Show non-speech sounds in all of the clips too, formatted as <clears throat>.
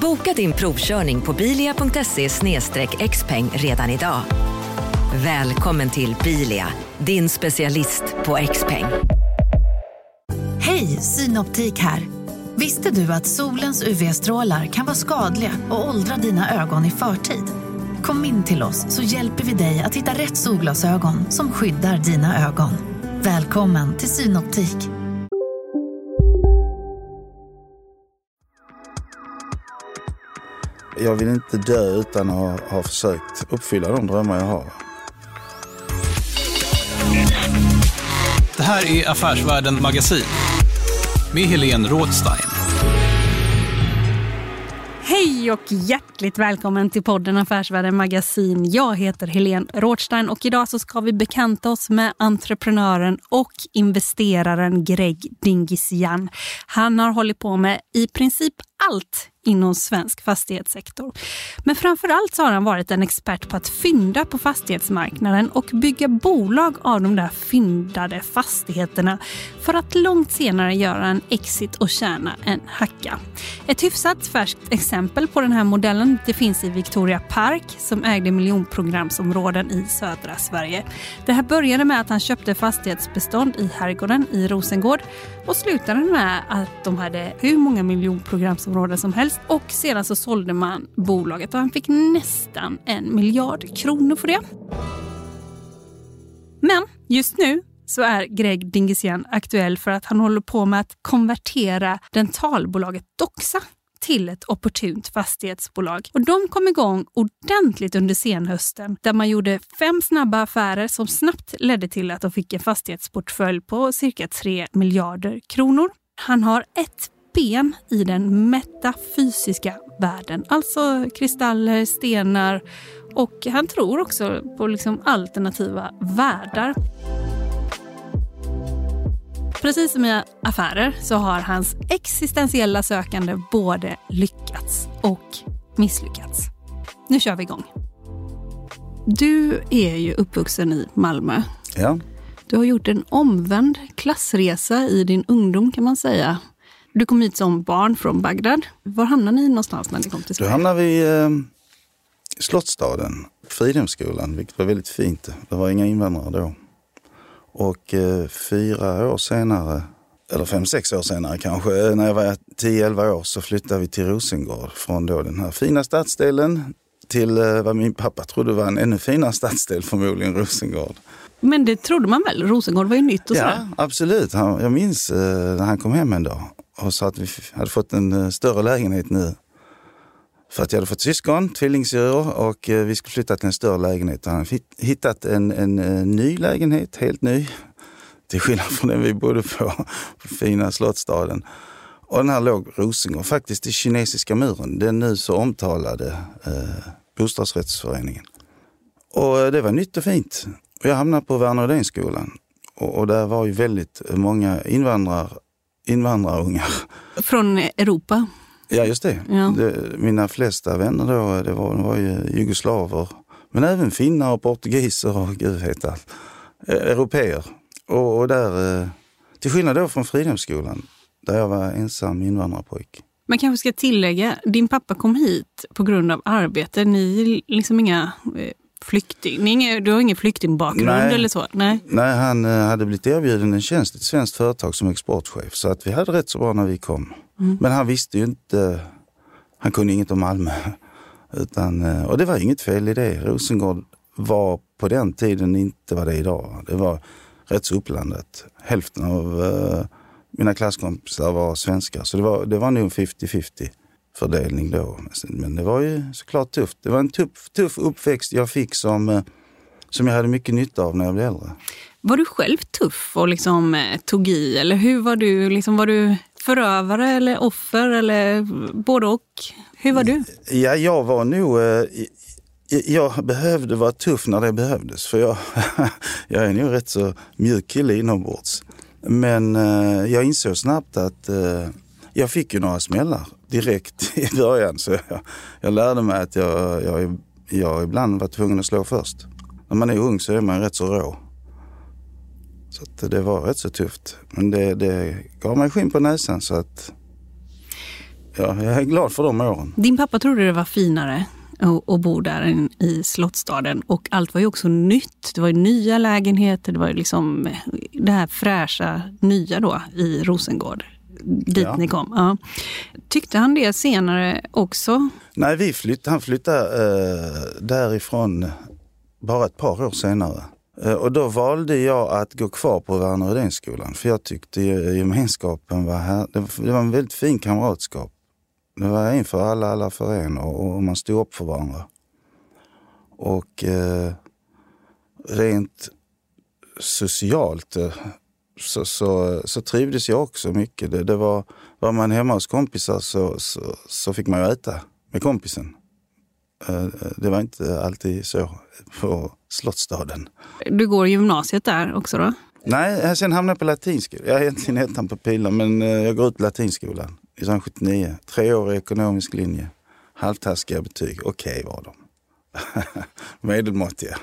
Boka din provkörning på bilia.se xpeng redan idag. Välkommen till Bilia, din specialist på XPeng. Hej, Synoptik här. Visste du att solens UV-strålar kan vara skadliga och åldra dina ögon i förtid? Kom in till oss så hjälper vi dig att hitta rätt solglasögon som skyddar dina ögon. Välkommen till Synoptik. Jag vill inte dö utan att ha försökt uppfylla de drömmar jag har. Det här är Affärsvärlden Magasin med Helene Rådstein. Hej och hjärtligt välkommen till podden Affärsvärlden Magasin. Jag heter Helene Rådstein och idag så ska vi bekanta oss med entreprenören och investeraren Greg Dingisian. Han har hållit på med i princip allt inom svensk fastighetssektor. Men framför allt så har han varit en expert på att fynda på fastighetsmarknaden och bygga bolag av de där fyndade fastigheterna för att långt senare göra en exit och tjäna en hacka. Ett hyfsat färskt exempel på den här modellen det finns i Victoria Park som ägde miljonprogramsområden i södra Sverige. Det här började med att han köpte fastighetsbestånd i Herrgården i Rosengård och slutade med att de hade hur många miljonprogramsområden som helst och sedan så sålde man bolaget och han fick nästan en miljard kronor för det. Men just nu så är Greg Dingizian aktuell för att han håller på med att konvertera dentalbolaget Doxa till ett opportunt fastighetsbolag. Och de kom igång ordentligt under senhösten där man gjorde fem snabba affärer som snabbt ledde till att de fick en fastighetsportfölj på cirka 3 miljarder kronor. Han har ett ben i den metafysiska världen, alltså kristaller, stenar och han tror också på liksom alternativa världar. Precis som i affärer så har hans existentiella sökande både lyckats och misslyckats. Nu kör vi igång. Du är ju uppvuxen i Malmö. Ja. Du har gjort en omvänd klassresa i din ungdom kan man säga. Du kom hit som barn från Bagdad. Var hamnade ni någonstans när ni kom till Sverige? Då hamnade vi i eh, Slottsstaden, Fridhemsskolan, vilket var väldigt fint. Det var inga invandrare då. Och eh, fyra år senare, eller fem, sex år senare kanske, eh, när jag var 10-11 år så flyttade vi till Rosengård från då den här fina stadsdelen till eh, vad min pappa trodde var en ännu finare stadsdel, förmodligen Rosengård. Men det trodde man väl? Rosengård var ju nytt och Ja, sådär. absolut. Han, jag minns eh, när han kom hem en dag och sa att vi hade fått en eh, större lägenhet nu. För att jag hade fått syskon, tvillingsyrror och eh, vi skulle flytta till en större lägenhet. Han hade hittat en, en, eh, ny lägenhet, helt ny. Till skillnad från den vi bodde på, på fina Slottsstaden. Och den här låg Rosengård, faktiskt i kinesiska muren, den nu så omtalade eh, bostadsrättsföreningen. Och det var nytt och fint. Jag hamnade på Värner Odénskolan och, och där var ju väldigt många invandrar, invandrarungar. Från Europa. Ja, just det. Ja. det. Mina flesta vänner då, det var, det var ju jugoslaver, men även finnar och portugiser och gud vet allt. Eh, Europeer. Och, och där, eh, till skillnad då från Fridhemsskolan, där jag var ensam invandrarpojk. Man kanske ska tillägga, din pappa kom hit på grund av arbete. Ni är liksom inga eh, flykting, du har ingen flyktingbakgrund Nej. eller så? Nej. Nej, han eh, hade blivit erbjuden en tjänst i ett svenskt företag som exportchef, så att vi hade rätt så bra när vi kom. Men han visste ju inte, han kunde inget om Malmö. Utan, eh, och det var inget fel i det. Rosengård var på den tiden inte vad det är idag. Det var rätt så upplandat. Hälften av eh, mina klasskompisar var svenskar, så det var, det var nog en 50-50 fördelning då. Men det var ju såklart tufft. Det var en tuff, tuff uppväxt jag fick som, eh, som jag hade mycket nytta av när jag blev äldre. Var du själv tuff och liksom, eh, tog i? Eller hur var du? Liksom, var du förövare eller offer eller både och? Hur var du? Ja, jag var nog... Eh, jag behövde vara tuff när det behövdes. För jag, <laughs> jag är nog rätt så mjuk kille inombords. Men jag insåg snabbt att jag fick ju några smällar direkt <laughs> i början. Så jag, jag lärde mig att jag, jag, jag ibland var tvungen att slå först. När man är ung så är man rätt så rå. Så det var rätt så tufft. Men det, det gav mig skinn på näsan så att ja, jag är glad för de åren. Din pappa trodde det var finare att bo där i Slottstaden och allt var ju också nytt. Det var ju nya lägenheter, det var ju liksom det här fräscha nya då i Rosengård dit ja. ni kom. Ja. Tyckte han det senare också? Nej, vi flytt, han flyttade eh, därifrån bara ett par år senare. Eh, och då valde jag att gå kvar på Verner Rydénskolan för jag tyckte gemenskapen var här. Det var en väldigt fin kamratskap. Det var en för alla, alla för en och, och man stod upp för varandra. Och eh, rent socialt eh, så, så, så, trivdes jag också mycket. Det, det, var, var man hemma hos kompisar så, så, så fick man ju äta med kompisen. Eh, det var inte alltid så på Slottsstaden. Du går gymnasiet där också då? Nej, sen hamnade jag på latinskolan. Jag är egentligen ettan på pilen men eh, jag går ut latinskolan i 79. Treårig ekonomisk linje. Halvtaskiga betyg. Okej okay, var de. <laughs> Medelmåttiga.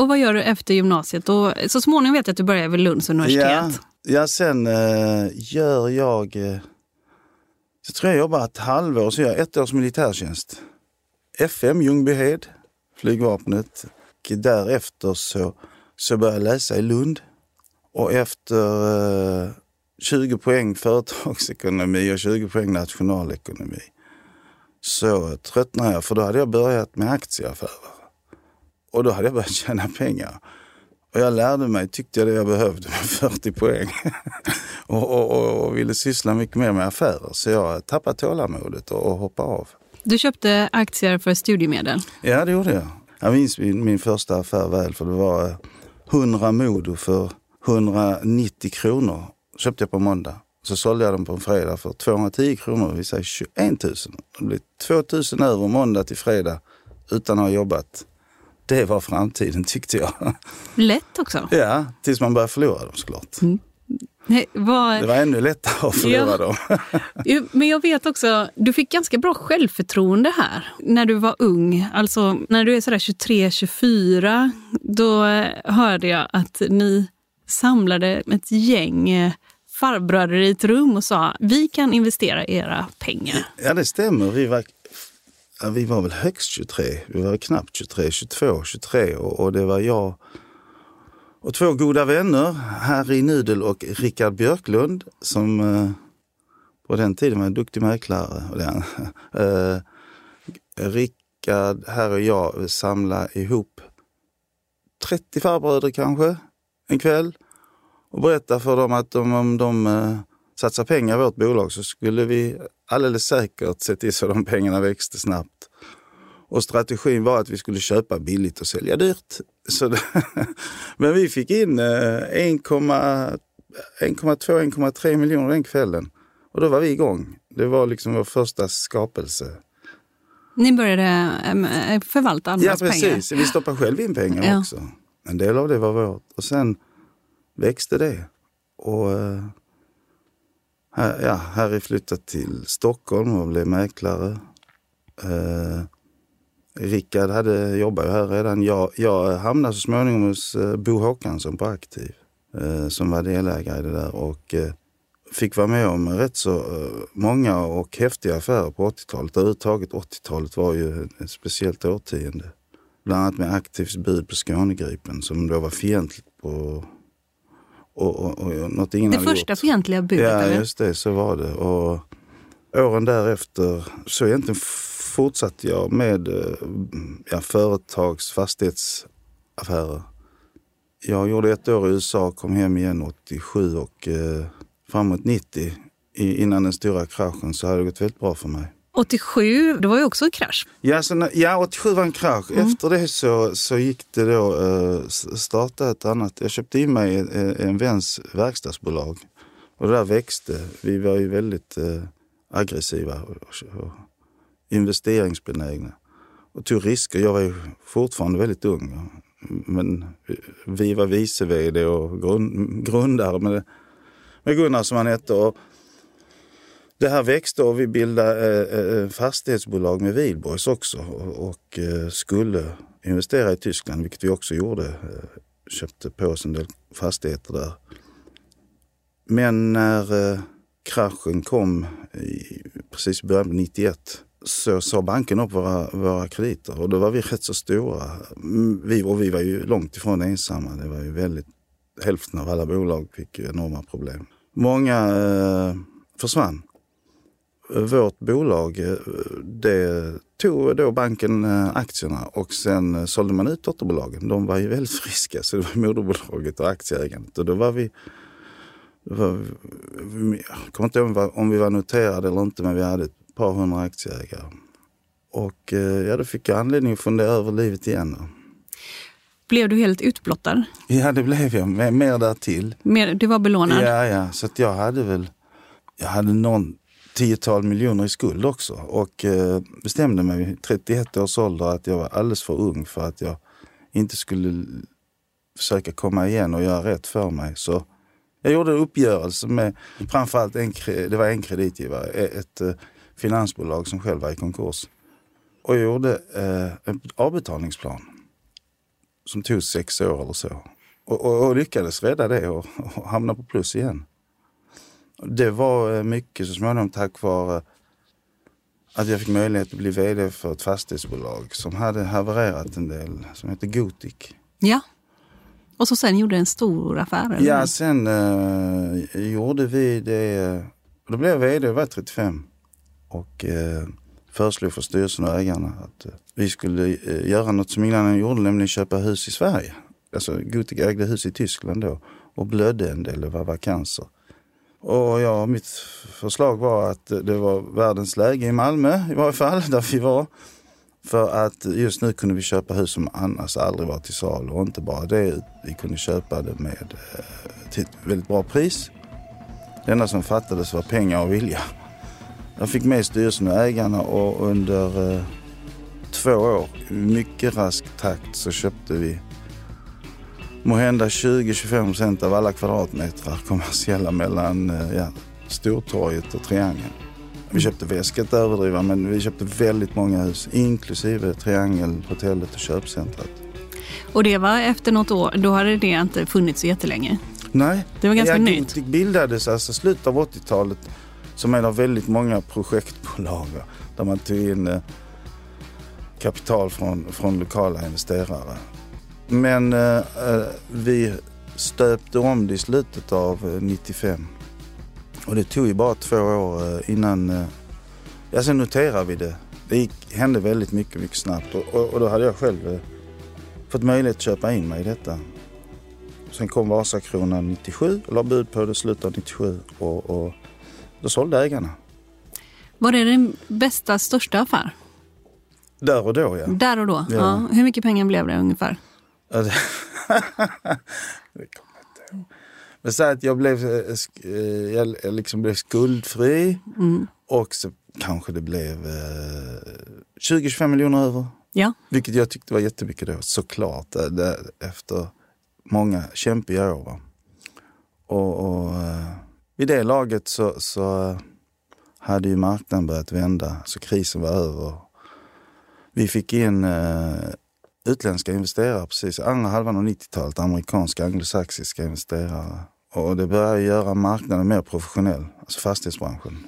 Och vad gör du efter gymnasiet? Och så småningom vet jag att du börjar vid Lunds universitet. Ja, ja sen eh, gör jag... Eh, jag tror jag jobbar ett halvår, så gör jag ett års militärtjänst. FM Ljungbyhed, flygvapnet. Och därefter så, så började jag läsa i Lund. Och efter eh, 20 poäng företagsekonomi och 20 poäng nationalekonomi så tröttnade jag för då hade jag börjat med aktieaffärer. Och då hade jag börjat <laughs> tjäna pengar. Och jag lärde mig, tyckte jag det jag behövde med 40 <laughs> poäng. <laughs> och, och, och, och, ville syssla mycket mer med affärer. Så jag tappade tålamodet och, och hoppade av. Du köpte aktier för studiemedel? Ja, det gjorde jag. Jag minns min, min första affär väl, för det var 100 Modo för 190 kronor. Köpte jag på måndag. Så sålde jag dem på en fredag för 210 kronor, vi säger 21 000. Det blev 2 000 över måndag till fredag utan att ha jobbat. Det var framtiden tyckte jag. Lätt också. Ja, tills man började förlora dem såklart. Mm. Nej, var... Det var ännu lättare att förlora ja. dem. <laughs> Men jag vet också, du fick ganska bra självförtroende här när du var ung. Alltså när du är sådär 23-24, då hörde jag att ni samlade ett gäng eh, farbröder i ett rum och sa vi kan investera era pengar. Ja, det stämmer. Vi var, ja, vi var väl högst 23. Vi var knappt 23, 22, 23 och, och det var jag och två goda vänner, Harry Nudel och Rickard Björklund, som eh, på den tiden var en duktig mäklare. Och den, <laughs> eh, Rickard, Harry och jag samlade ihop 30 farbröder kanske en kväll och berättade för dem att om, om de eh, satsar pengar i vårt bolag så skulle vi alldeles säkert se till så de pengarna växte snabbt. Och strategin var att vi skulle köpa billigt och sälja dyrt. Så <laughs> men vi fick in 1,2-1,3 eh, miljoner den kvällen. Och då var vi igång. Det var liksom vår första skapelse. Ni började eh, förvalta andras pengar? Ja, precis. Vi stoppade själv in pengar ja. också. En del av det var vårt. Och sen växte det. Och här, ja, Harry flyttade till Stockholm och blev mäklare. Eh, Rickard hade jobbat här redan. Jag, jag hamnade så småningom hos eh, Bo Håkansson på Aktiv eh, som var delägare i det där och eh, fick vara med om rätt så eh, många och häftiga affärer på 80-talet. Överhuvudtaget 80-talet var ju ett speciellt årtionde. Bland annat med Aktivs bud på Skånegripen som då var fientligt på och, och, och något ingen Det första gjort. fientliga budet? Ja, just det, så var det. Och åren därefter så egentligen fortsatte jag med eh, ja, företags fastighetsaffärer. Jag gjorde ett år i USA, kom hem igen 87 och eh, framåt 90 innan den stora kraschen så hade det gått väldigt bra för mig. 87, det var ju också en krasch. Ja, så, ja 87 var en krasch. Mm. Efter det så, så gick det då, eh, starta ett annat. Jag köpte in mig i en väns verkstadsbolag Och det där växte. Vi var ju väldigt eh, aggressiva och, och investeringsbenägna och tog risker. Jag var ju fortfarande väldigt ung. Men vi var vice vd och grund, grundare med, med Gunnar som han hette. Och det här växte och vi bildade eh, eh, eh, fastighetsbolag med Wihlborgs också och, och eh, skulle investera i Tyskland, vilket vi också gjorde. Eh, köpte på oss en del fastigheter där. Men när eh, kraschen kom i, precis i början av 91 så sa banken upp våra, våra krediter och då var vi rätt så stora. Mm, vi, och vi var ju långt ifrån ensamma. Det var ju väldigt, hälften av alla bolag fick ju enorma problem. Många eh, försvann. Vårt bolag, eh, det tog då banken eh, aktierna och sen eh, sålde man ut dotterbolagen. De var ju väldigt friska så det var moderbolaget och aktieägandet. Och då var vi var, jag kommer inte ihåg om vi var noterade eller inte, men vi hade ett par hundra aktieägare. Och ja, då fick jag anledning att fundera över livet igen. Blev du helt utblottad? Ja, det blev jag. Mer, mer därtill. Mer, du var belånad? Ja, ja. Så att jag hade väl jag hade någon tiotal miljoner i skuld också. Och eh, bestämde mig vid 31 års ålder att jag var alldeles för ung för att jag inte skulle försöka komma igen och göra rätt för mig. Så jag gjorde en uppgörelse med framförallt en, det var en kreditgivare, e-, ett eh, finansbolag som själv var i konkurs. Och jag gjorde eh, en avbetalningsplan som tog sex år eller så. Och, och, och lyckades rädda det och, och hamna på plus igen. Det var eh, mycket så småningom tack vare att jag fick möjlighet att bli vd för ett fastighetsbolag som hade havererat en del, som heter Gotic. Ja. Och så sen gjorde en stor affär? Eller? Ja, sen eh, gjorde vi det. Då blev jag vd, jag var 35. Och eh, föreslog för styrelsen och ägarna att eh, vi skulle eh, göra något som ingen annan gjorde, nämligen köpa hus i Sverige. Alltså Gotic ägde hus i Tyskland då och blödde en del, det var vakanser. Och ja, mitt förslag var att det var världens läge i Malmö i varje fall, <laughs> där vi var. För att just nu kunde vi köpa hus som annars aldrig var till salu och inte bara det, vi kunde köpa det med eh, till ett väldigt bra pris. Det enda som fattades var pengar och vilja. Jag fick med styrelsen och ägarna och under eh, två år, i mycket rask takt, så köpte vi måhända 20-25 procent av alla kvadratmeter kommersiella mellan eh, ja, Stortorget och Triangeln. Vi köpte väsket överdriva, men vi köpte väldigt många hus, inklusive Triangelhotellet och köpcentret. Och det var efter något år, då hade det inte funnits så jättelänge? Nej, det var ganska nytt. Det bildades alltså slutet av 80-talet som en av väldigt många projektbolag där man tog in eh, kapital från, från lokala investerare. Men eh, eh vi stöpte om det i slutet av 95. Eh, och det tog ju bara två år eh, innan... Eh, ja, sen noterade vi det. Det gick, hände väldigt mycket, mycket snabbt. Och, och, och då hade jag själv eh, fått möjlighet att köpa in mig i detta. Sen kom Vasakronan 97, och la bud på det i slutet av 97 och, och då sålde ägarna. Var det din bästa, största affär? Där och då, ja. Där och då? Ja. ja. Hur mycket pengar blev det ungefär? <laughs> det kommer jag inte ihåg. Men så att jag blev, eh, eh, jag liksom blev skuldfri mm. och så kanske det blev eh, 20-25 miljoner över. Ja. Vilket jag tyckte var jättemycket då, såklart. Eh, det, efter många kämpiga år. Och, och vid det laget så, så hade ju marknaden börjat vända, så krisen var över. Vi fick in eh, utländska investerare precis andra halvan av 90-talet, amerikanska anglosaxiska investerare. Och det började göra marknaden mer professionell, alltså fastighetsbranschen.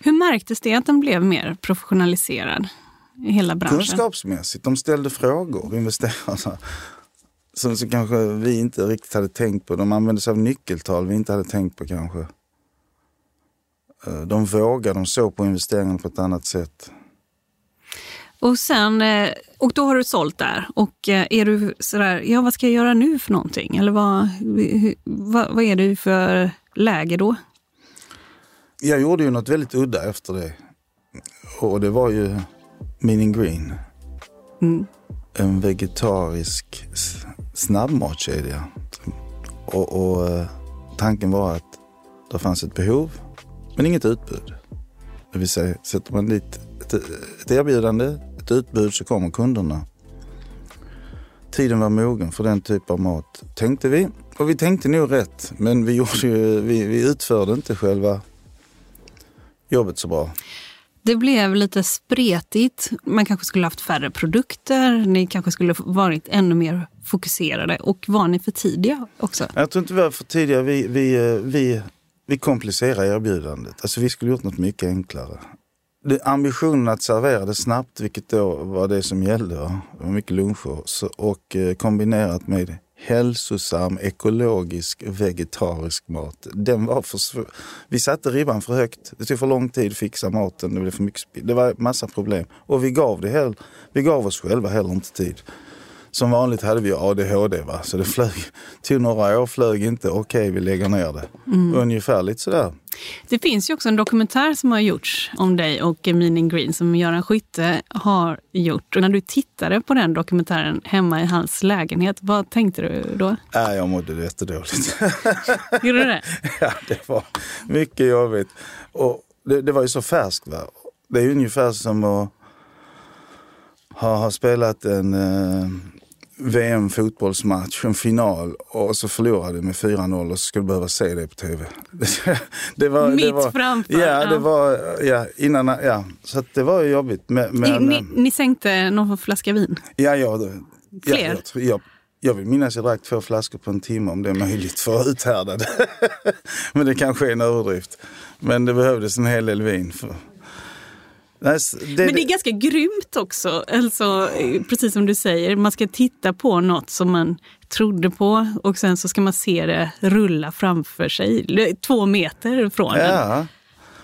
Hur märktes det att den blev mer professionaliserad i hela branschen? Kunskapsmässigt. De ställde frågor, investerarna, som, som kanske vi inte riktigt hade tänkt på. De använde sig av nyckeltal vi inte hade tänkt på kanske. Eh, de vågade, de såg på investeringarna på ett annat sätt. Och, sen, eh, och då har du sålt där. Och eh, är du sådär, ja vad ska jag göra nu för någonting? Eller vad, vad, vad är du för läge då? Jag gjorde ju något väldigt udda efter det. Och det var ju Meaning Green. Mm. En vegetarisk snabbmatskedja. Och, och, eh, tanken var att Det fanns ett behov, men inget utbud. Det vill säga, sätter man dit ett, ett erbjudande, ett utbud så kommer kunderna. Tiden var mogen för den typ av mat, tänkte vi. Och vi tänkte nog rätt, men vi, gjorde ju, vi, vi utförde inte själva jobbet så bra. Det blev lite spretigt. Man kanske skulle haft färre produkter. Ni kanske skulle varit ännu mer fokuserade. Och var ni för tidiga också? Jag tror inte vi var för tidiga. Vi, vi, eh, vi, vi komplicerade erbjudandet. Alltså vi skulle gjort något mycket enklare. Det, ambitionen att servera det snabbt, vilket då var det som gällde, det var mycket luncher, så, och eh, kombinerat med hälsosam, ekologisk, vegetarisk mat. Den var för, vi satte ribban för högt. Det tog för lång tid att fixa maten. Det blev för mycket. Det var massa problem. Och vi gav, det hell, vi gav oss själva heller inte tid. Som vanligt hade vi ADHD, va? så det flög, tog några år, flög inte. Okej, okay, vi lägger ner det. Mm. Ungefär lite sådär. Det finns ju också en dokumentär som har gjorts om dig och Meaning Green som Göran Skytte har gjort. Och när du tittade på den dokumentären hemma i hans lägenhet, vad tänkte du då? Äh, jag mådde jättedåligt. Gjorde du det? <laughs> ja, det var mycket jobbigt. Och det, det var ju så färskt. Va? Det är ungefär som att ha, ha spelat en eh, VM-fotbollsmatch, en final och så förlorade med 4-0 och så skulle behöva se det på tv. <laughs> det var, Mitt det var, framför. Ja, det var, ja, innan, ja. Så det var jobbigt. Men, ni, ni, ni sänkte någon flaska vin? Ja, ja, Fler? Ja, jag, jag vill minnas att jag drack två flaskor på en timme om det är möjligt för att uthärda det. <laughs> men det kanske är en överdrift. Men det behövdes en hel del vin. För, Men det är ganska grymt också. Alltså, precis som du säger, man ska titta på något som man trodde på och sen så ska man se det rulla framför sig, två meter från ja.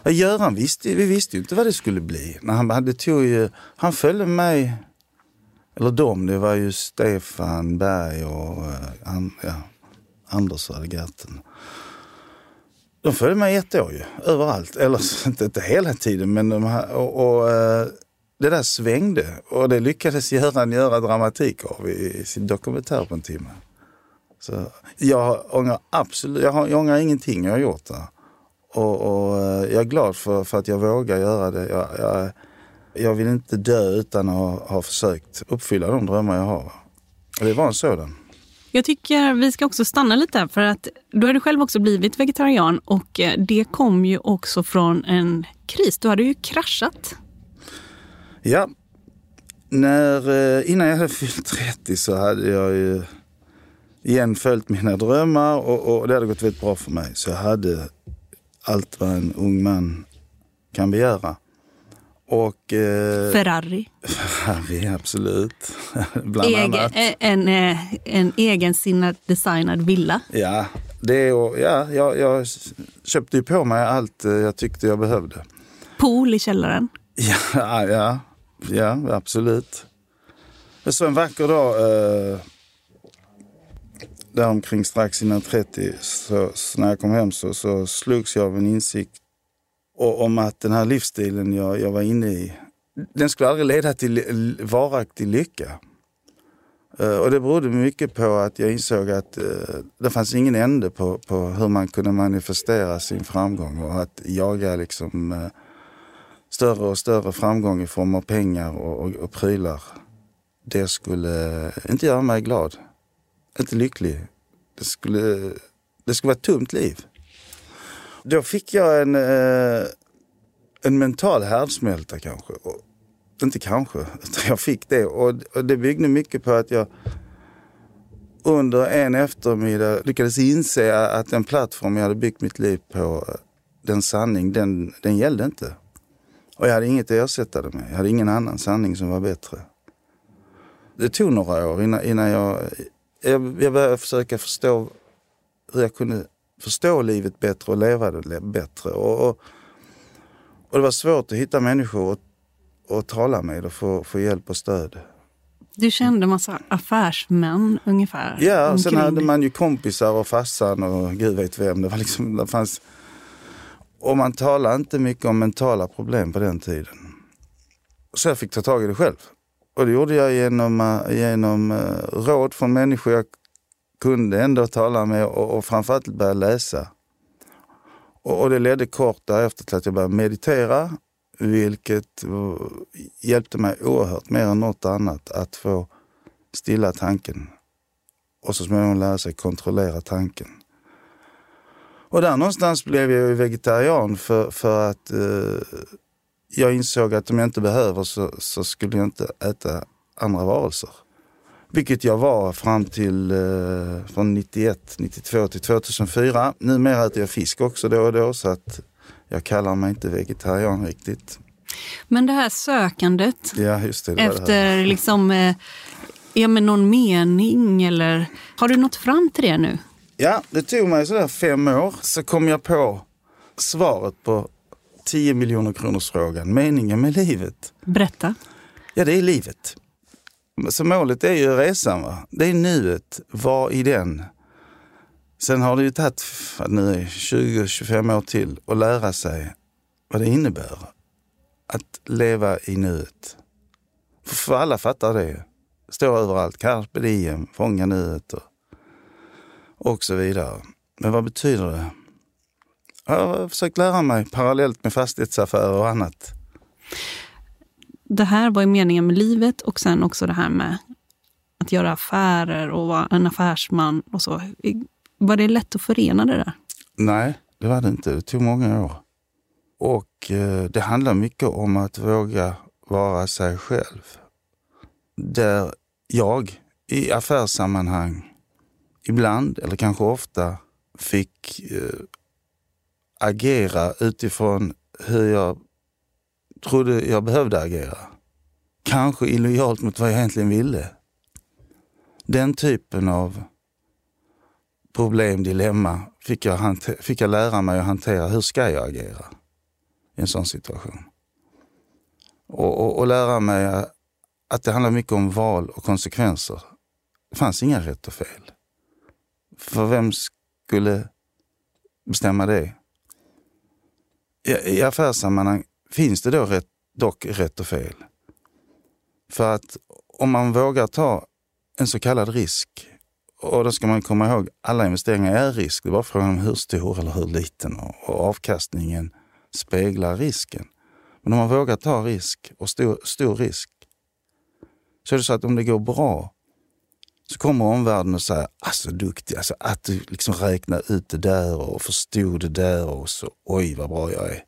en. Göran visste, vi visste ju inte vad det skulle bli. När han, hade tog ju, han följde mig, eller dem, det var ju Stefan Berg och uh, ja, Anders Ödegatten. De följde mig ett år ju, överallt. Eller <laughs> inte, inte hela tiden, men de här, och, och eh, det där svängde. Och det lyckades Göran göra dramatik av i sin dokumentär på en timme. Så jag ångrar absolut, jag, har, jag ångrar ingenting jag har gjort där. Och, och eh, jag är glad för, för att jag vågar göra det. Jag, jag, jag vill inte dö utan att ha, ha försökt uppfylla de drömmar jag har. Och det var en sådan. Jag tycker vi ska också stanna lite här för att du hade själv också blivit vegetarian och eh, det kom ju också från en kris. Du hade ju kraschat. Ja. När, eh, innan jag hade fyllt 30 så hade jag ju igen följt mina drömmar och, och det hade gått väldigt bra för mig. Så jag hade allt vad en ung man kan begära. Och, eh, Ferrari. Ferrari, absolut. <laughs> Bland Egen, annat. En, en, eh, en egensinnad designad villa. Ja, det och, ja jag, jag köpte ju på mig allt eh, jag tyckte jag behövde. Pool i källaren? <laughs> Ja, ja, ja absolut. Så en vacker dag, eh, där omkring strax innan 30, så, så när jag kom hem så, så slogs jag av en insikt och om att den här livsstilen jag, jag var inne i, den skulle aldrig leda till varaktig lycka. Eh, och det berodde mycket på att jag insåg att eh, det fanns ingen ände på, på hur man kunde manifestera sin framgång och att jaga liksom eh, större och större framgång i form av pengar och, och, och prylar. Det skulle inte göra mig glad, inte lycklig. Det skulle, det skulle vara ett tomt liv. Då fick jag en, eh, en mental härdsmälta kanske. Och, inte kanske, utan jag fick det. Och, och det byggde mycket på att jag under en eftermiddag lyckades inse att den plattform jag hade byggt mitt liv på, den sanning, den, den gällde inte. Och jag hade inget att ersätta det med. Jag hade ingen annan sanning som var bättre. Det tog några år innan, innan jag, jag, jag började försöka förstå hur jag kunde förstå livet bättre och leva det bättre. Och, och, och det var svårt att hitta människor att, att tala med och få, få hjälp och stöd. Du kände massa affärsmän ungefär? Ja, och sen hade man ju kompisar och farsan och gud vet vem. Det, var liksom, det fanns... Och man talade inte mycket om mentala problem på den tiden. Så jag fick ta tag i det själv. Och det gjorde jag genom, eh, genom uh, råd från människor jag kunde ändå tala med och, och framförallt börja läsa. Och, och det ledde kort därefter till att jag började meditera, vilket hjälpte mig oerhört mer än något annat att få stilla tanken och så småningom lära sig kontrollera tanken. Och där någonstans blev jag vegetarian för, för att eh, jag insåg att om jag inte behöver så, så skulle jag inte äta andra varelser. Vilket jag var fram till eh, från 91, 92 till 2004. Numera äter jag fisk också då och då så att jag kallar mig inte vegetarian riktigt. Men det här sökandet ja, det, det efter liksom, eh, ja, men någon mening eller har du nått fram till det nu? Ja, det tog mig sådär fem år så kom jag på svaret på 10 miljoner kronors frågan. Meningen med livet. Berätta. Ja, det är livet. Så målet är ju resan. Va? Det är nuet. Var i den. Sen har det ju tagit nu 20-25 år till att lära sig vad det innebär att leva i nuet. För, alla fattar det. Står överallt. Carpe diem, fånga nuet och, och så vidare. Men vad betyder det? Jag har försökt lära mig parallellt med fastighetsaffärer och annat. Det här var ju meningen med livet och sen också det här med att göra affärer och vara en affärsman och så. Var det lätt att förena det där? Nej, det var det inte. Det tog många år. Och eh, det handlar mycket om att våga vara sig själv. Där jag i affärssammanhang ibland, eller kanske ofta, fick eh, agera utifrån hur jag trodde jag behövde agera. Kanske illojalt mot vad jag egentligen ville. Den typen av problem, dilemma fick jag, fick jag lära mig att hantera. Hur ska jag agera i en sån situation? Och, och, och lära mig att det handlar mycket om val och konsekvenser. Det fanns inga rätt och fel. För vem skulle bestämma det? I, i affärssammanhang finns det då rätt, dock rätt och fel. För att om man vågar ta en så kallad risk, och då ska man komma ihåg, alla investeringar är risk. Det är bara frågan om hur stor eller hur liten och, och avkastningen speglar risken. Men om man vågar ta risk och stor, stor risk, så är det så att om det går bra så kommer omvärlden och säger, alltså duktig, alltså att du liksom räknar ut det där och förstod det där och så, oj vad bra jag är.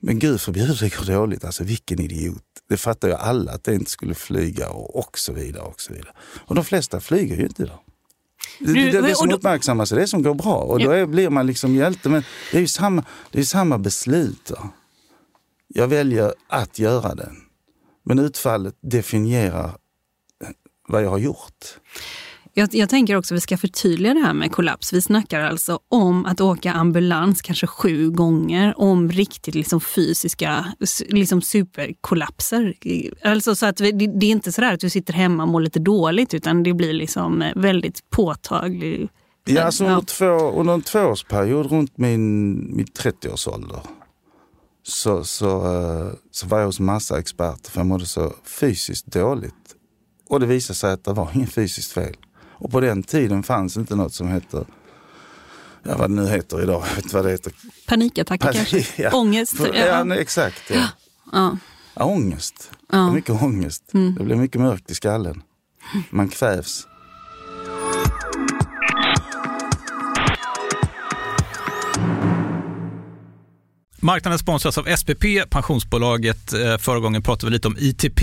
Men gud förbjude det går dåligt, alltså vilken idiot. Det fattar ju alla att det inte skulle flyga och, och så vidare. Och så vidare. Och de flesta flyger ju inte då. Det, det, det som uppmärksammas är det som går bra och då är, blir man liksom hjälte. Men det är ju samma, det är samma beslut. Då. Jag väljer att göra den. Men utfallet definierar vad jag har gjort. Jag, jag, tänker också att vi ska förtydliga det här med kollaps. Vi snackar alltså om att åka ambulans kanske sju gånger om riktigt liksom fysiska liksom superkollapser. Alltså så att vi, det, det, är inte så att du sitter hemma och mår lite dåligt utan det blir liksom väldigt påtagligt. Ja, alltså under, två, under en tvåårsperiod runt min, min 30-årsålder så, så, eh, så var jag hos massa experter för jag mådde så fysiskt dåligt. Och det visade sig att det var inget fysiskt fel. Och på den tiden fanns inte något som heter ja, vad det nu heter idag. Jag vet inte vad det heter. Panikattacker Panik, kanske? <laughs> Ja. Ångest? Ja, ja exakt. Ja. Ja. Ja, ångest. Ja. Mycket ångest. Mm. Det blir mycket mörkt i skallen. Man kvävs. Marknaden sponsras av SPP, pensionsbolaget. Eh, förra gången pratade vi lite om ITP.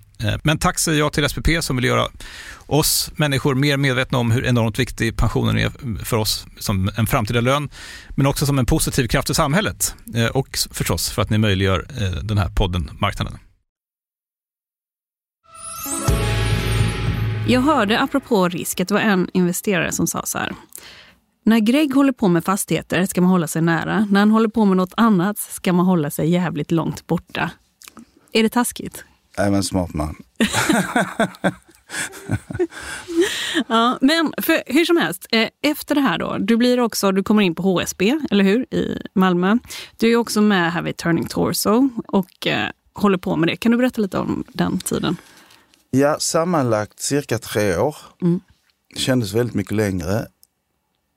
Eh, men tack säger jag till SPP som vill göra oss människor mer medvetna om hur enormt viktig pensionen är för oss som en framtida lön, men också som en positiv kraft i samhället eh, och förstås för att ni möjliggör eh, den här podden Marknaden. Jag hörde apropå risk att det var en investerare som sa så här. När Greg håller på med fastigheter ska man hålla sig nära. När han håller på med något annat ska man hålla sig jävligt långt borta. Är det taskigt? Även smart man. <laughs> ja, men för, hur som helst, eh, efter det här då, du blir också, du kommer in på HSB, eller hur, i Malmö. Du är också med här vid Turning Torso och eh, håller på med det. Kan du berätta lite om den tiden? Ja, sammanlagt cirka tre år. Mm. Det kändes väldigt mycket längre.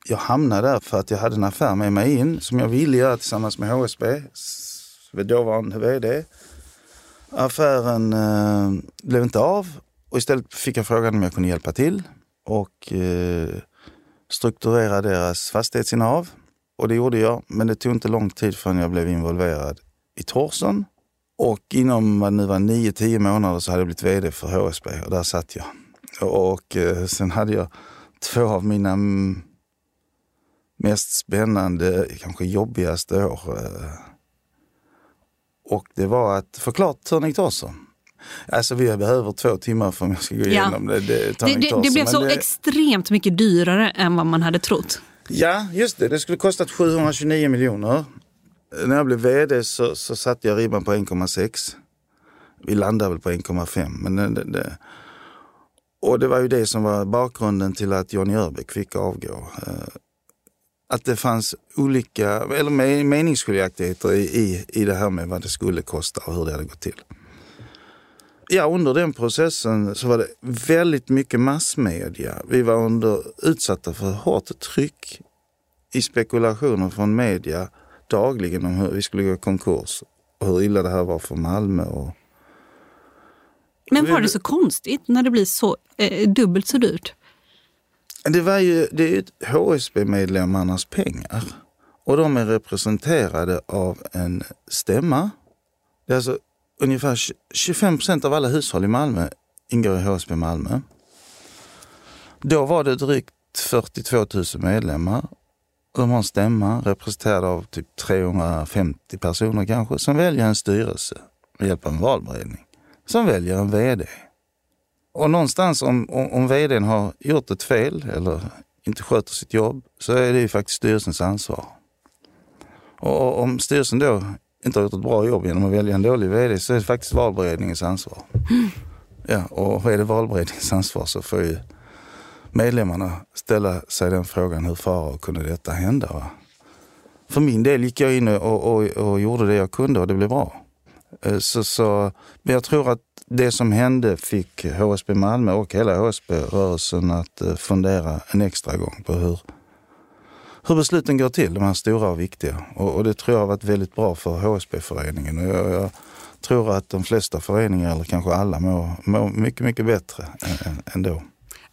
Jag hamnade där för att jag hade en affär med mig in som jag ville göra tillsammans med HSB, dåvarande vd. Affären eh, blev inte av och istället fick jag frågan om jag kunde hjälpa till och eh, strukturera deras fastighetsinnehav. Och det gjorde jag, men det tog inte lång tid förrän jag blev involverad i Torsen. Och inom vad nu var 9-10 månader så hade jag blivit vd för HSB och där satt jag. Och, och eh, sen hade jag två av mina mm, mest spännande, kanske jobbigaste år eh, och det var att förklara Törning Torsen. Alltså vi behöver två timmar för att jag ska gå igenom ja. det. Det, det, det, det blev så det... extremt mycket dyrare än vad man hade trott. Ja, just det. Det skulle kostat 729 miljoner. När jag blev vd så, så satte jag ribban på 1,6. Vi landade väl på 1,5. Men det, det, och det var ju det som var bakgrunden till att Johnny Örbäck fick avgå. Att det fanns olika, eller meningsskiljaktigheter i, i, i det här med vad det skulle kosta och hur det hade gått till. Ja, under den processen så var det väldigt mycket massmedia. Vi var under, utsatta för hårt tryck i spekulationer från media dagligen om hur vi skulle gå konkurs och hur illa det här var för Malmö. Och... Men var det så konstigt när det blir så eh, dubbelt så dyrt? Det, var ju, det är ju HSB-medlemmarnas pengar. Och de är representerade av en stämma. Det är alltså ungefär 25 procent av alla hushåll i Malmö ingår i HSB Malmö. Då var det drygt 42 000 medlemmar. De har en stämma representerad av typ 350 personer kanske som väljer en styrelse med hjälp av en valberedning. Som väljer en VD. Och någonstans om, om, om vdn har gjort ett fel eller inte sköter sitt jobb så är det ju faktiskt styrelsens ansvar. Och om styrelsen då inte har gjort ett bra jobb genom att välja en dålig vd så är det faktiskt valberedningens ansvar. Mm. Ja, och är det valberedningens ansvar så får ju medlemmarna ställa sig den frågan, hur fara kunde detta hända? Va? För min del gick jag in och, och, och gjorde det jag kunde och det blev bra. Eh, så, så, men jag tror att det som hände fick HSB Malmö och hela HSB-rörelsen att eh, fundera en extra gång på hur, hur besluten går till, de här stora och viktiga. Och, och det tror jag har varit väldigt bra för HSB-föreningen. Och jag, jag, tror att de flesta föreningar, eller kanske alla, mår, mår mycket, mycket bättre ändå.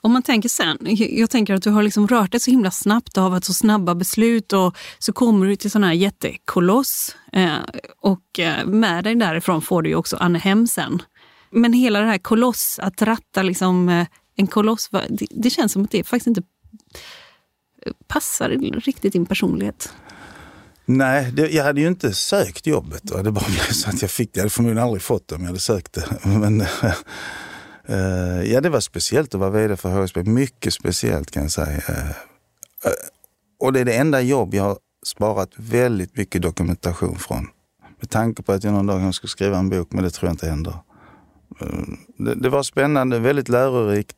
Om man tänker sen, jag tänker att du har liksom rört dig så himla snabbt och har varit så snabba beslut och så kommer du till sån här jättekoloss. Eh, och eh, med dig därifrån får du ju också Annehem sen. Men hela det här koloss, att ratta liksom, eh, en koloss, det, det, känns som att det faktiskt inte eh, Passar riktigt din personlighet? Nej, det, jag hade ju inte sökt jobbet. Det bara blev så att jag fick det. Jag hade förmodligen aldrig fått det om jag hade sökt det. <laughs> Men, uh, ja, det var speciellt att vara vd för HSB. Mycket speciellt kan jag säga. Uh, och det är det enda jobb jag har sparat väldigt mycket dokumentation från. Med tanke på att jag någon dag ska skriva en bok, men det tror jag inte händer. Det, det var spännande, väldigt lärorikt.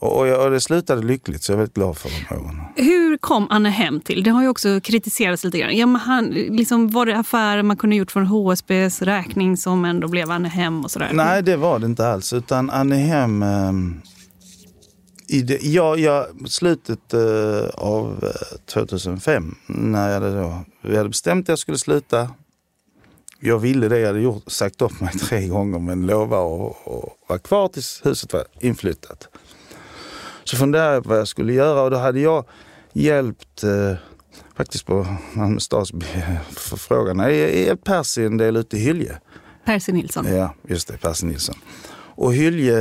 Och, jag, och det slutade lyckligt, så jag är väldigt glad för de åren. Hur kom Anne hem till? Det har ju också kritiserats lite grann. Ja, men han, liksom, var det affärer man kunde gjort från HSBs räkning som ändå blev Anne hem och sådär? Nej, det var det inte alls. Utan Annehem... Eh, i det, ja, ja, slutet eh, av 2005, eh, när jag hade, då, vi hade bestämt att jag skulle sluta. Jag ville det, jag hade gjort, sagt upp mig tre gånger men lovade att vara kvar tills huset var inflyttat. Så funderade jag på vad jag skulle göra och då hade jag hjälpt eh, faktiskt på Malmö stads förfrågan. Hjälpt Percy en del ute i Hylje. Percy Nilsson? Ja, just det. Percy Nilsson. Och Hylje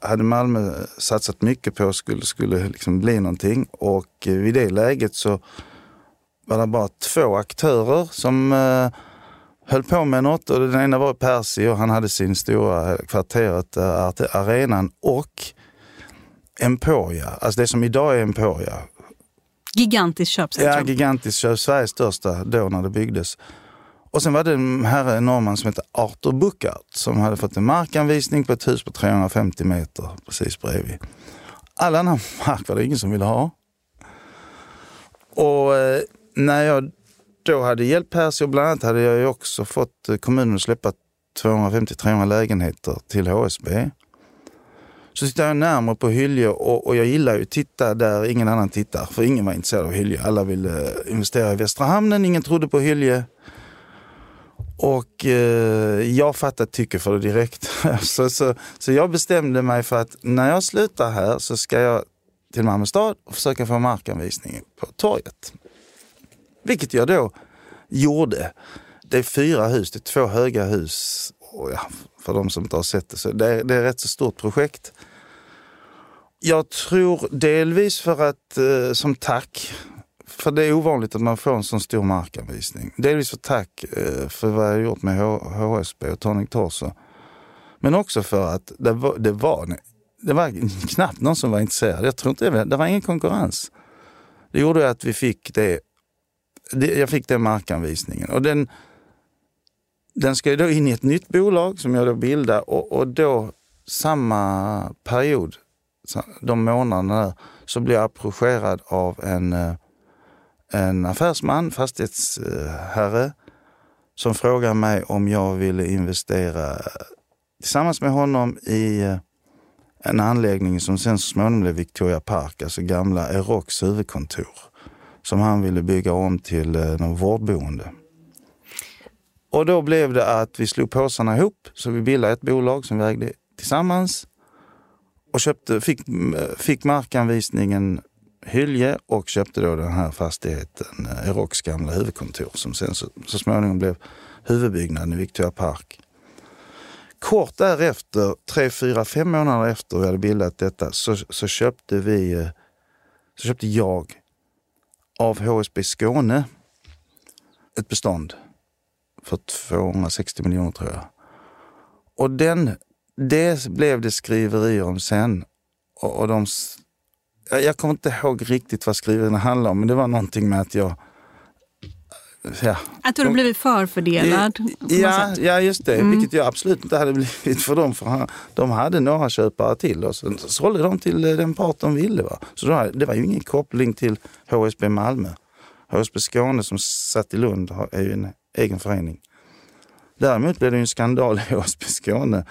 hade Malmö satsat mycket på skulle, skulle liksom bli någonting. Och vid det läget så var det bara två aktörer som eh, höll på med något. Och den ena var Percy och han hade sin stora kvarteret, eh, arenan och Emporia, alltså det som idag är Emporia. Gigantiskt köpcentrum. Ja, gigantiskt köp, Sveriges största då när det byggdes. Och sen var det en herre, en norrman som hette Arthur Buckart som hade fått en markanvisning på ett hus på 350 meter precis bredvid. All annan <laughs> mark var det ingen som ville ha. Och eh, när jag då hade hjälpt Percy och bland annat hade jag ju också fått kommunen att släppa 250-300 lägenheter till HSB. Så tittar jag närmare på Hylje och, och jag gillar ju att titta där ingen annan tittar. För ingen var intresserad av Hylje. Alla ville eh, investera i Västra hamnen, ingen trodde på Hylje. Och eh, jag fattade tycke för det direkt. <laughs> så, så, så jag bestämde mig för att när jag slutar här så ska jag till Malmö stad och försöka få markanvisning på torget. Vilket jag då gjorde. Det är fyra hus, det är två höga hus. Och ja, för de som inte har sett det, så det är, det är ett rätt så stort projekt. Jag tror delvis för att, eh, som tack, för det är ovanligt att man får en sån stor markanvisning. Delvis för tack eh, för vad jag gjort med HSB och Tonic Torso. Men också för att det var, det var, det var knappt någon som var intresserad. Jag tror inte det, det var ingen konkurrens. Det gjorde att vi fick det, det jag fick den markanvisningen. Och den, den ska ju då in i ett nytt bolag som jag då bildar och, och då samma period de månaderna där, så blir jag approcherad av en, eh, en affärsman, fastighetsherre, som frågar mig om jag ville investera tillsammans med honom i eh, en anläggning som sen så småningom blev Victoria Park, alltså gamla Erocs huvudkontor, som han ville bygga om till eh, någon vårdboende. Och då blev det att vi slog påsarna ihop, så vi bildade ett bolag som vi ägde tillsammans och köpte, fick, fick markanvisningen Hylje och köpte då den här fastigheten, eh, Erocs Eroks gamla huvudkontor som sen så, så småningom blev huvudbyggnaden i Victoria Park. Kort därefter, tre, fyra, fem månader efter vi hade bildat detta, så, så köpte vi, eh, så köpte jag av HSB Skåne ett bestånd för 260 miljoner tror jag. Och den det blev det skriverier om sen. Och, och de, jag kommer inte ihåg riktigt vad skriverierna handlade om, men det var någonting med att jag... Ja, att du hade blivit förfördelad? Ja, ja, just det. Mm. Vilket jag absolut inte hade blivit för dem. För de hade några köpare till och så sålde de till eh, den part de ville. Va? Så det var ju ingen koppling till HSB Malmö. HSB Skåne som satt i Lund är ju en egen förening. Däremot blev det en skandal i HSB Skåne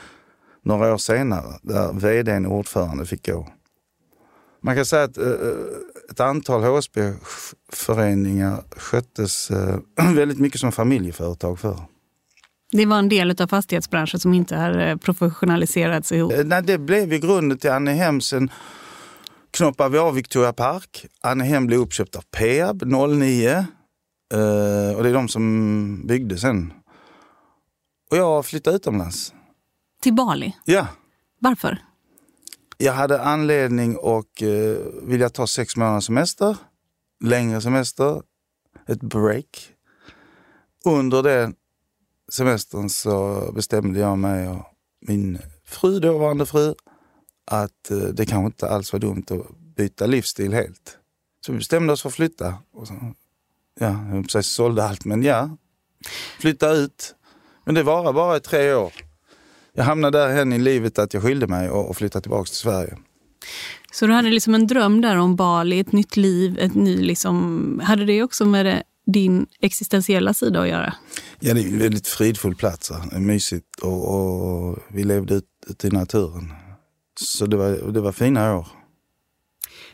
några år senare där vdn och ordförande fick gå. Man kan säga att eh, ett antal HSB-föreningar sköttes eh, <clears throat> väldigt mycket som familjeföretag för. Det var en del av fastighetsbranschen som inte har eh, professionaliserats ihop? Nej, det blev ju grunden till Annehem. Sen knoppade vi av Victoria Park. Annehem blev uppköpt av Peab 09. och det är de som byggde sen. Och jag flyttade utomlands. Till Bali? Ja. Varför? jag hade anledning och eh, vilja ta sex månaders semester, längre semester, ett break. Under den semestern så bestämde jag mig och min fru, dåvarande fru, att eh, det kanske inte alls var dumt att byta livsstil helt. Så vi bestämde oss för att flytta. Och så, ja, jag precis sålde allt, men ja, flytta ut. Men det var bara i tre år. Jag hamnade där hen i livet att jag skilde mig och, och flyttade tillbaka till Sverige. Så du hade liksom en dröm där om Bali, ett nytt liv, ett ny liksom, hade det också med det, din existentiella sida att göra? Ja, det är en väldigt fridfull plats. Mysigt och, och vi levde ute ut i naturen. Så det var, det var fina år.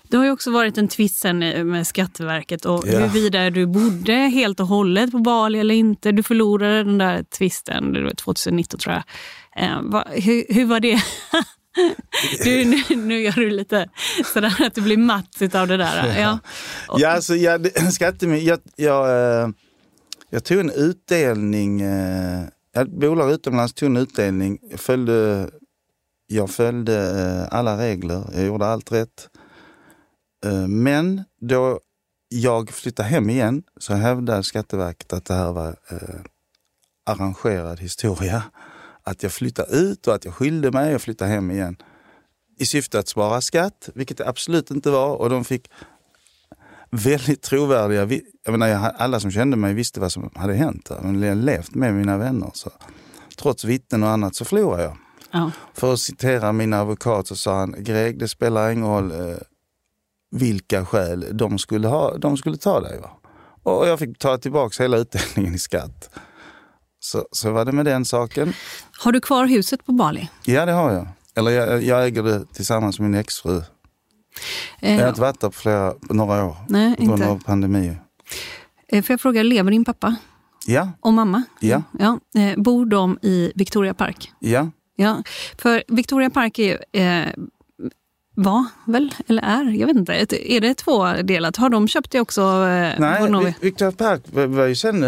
Det har ju också varit en tvist sen med Skatteverket och Ja. huruvida du bodde helt och hållet på Bali eller inte. Du förlorade den där tvisten det var 2019 tror jag. Eh, va, hur, hur var det? <laughs> du, nu, nu gör du lite sådär att du blir matt av det där. Ja. <laughs> Ja, alltså, jag, det- skattemyn- jag, jag, eh, jag tog en utdelning. eh, Ett bolag utomlands tog en utdelning. Jag följde, jag följde eh, alla regler. Jag gjorde allt rätt. Men då jag flyttade hem igen så hävdade Skatteverket att det här var arrangerad historia. Att jag flyttade ut och att jag skilde mig och flyttade hem igen. I syfte att spara skatt, vilket det absolut inte var. Och de fick väldigt trovärdiga. Jag menar, alla som kände mig visste vad som hade hänt. jag hade levt med mina vänner. Så. Trots vittnen och annat så förlorade jag. Ja. För att citera min advokat så sa han, Greg det spelar ingen roll eh, vilka skäl de skulle, ha, de skulle ta dig. Va? Och jag fick ta tillbaka hela utdelningen i skatt. Så, så var det med den saken. Har du kvar huset på Bali? Ja det har jag. Eller jag, jag äger det tillsammans med min exfru. Eh, Jag har inte varit där på, flera, några år. nej, På grund inte. av pandemi. Eh, Får jag fråga, lever din pappa Ja, och mamma? Ja. ja. Eh, Bor de i Victoria Park? ja. Ja, för Victoria Park är eh, var väl, eller är, jag vet inte. Är det tvådelat? Har de köpt det också? Eh, Nej, Victoria Park var, var ju sen...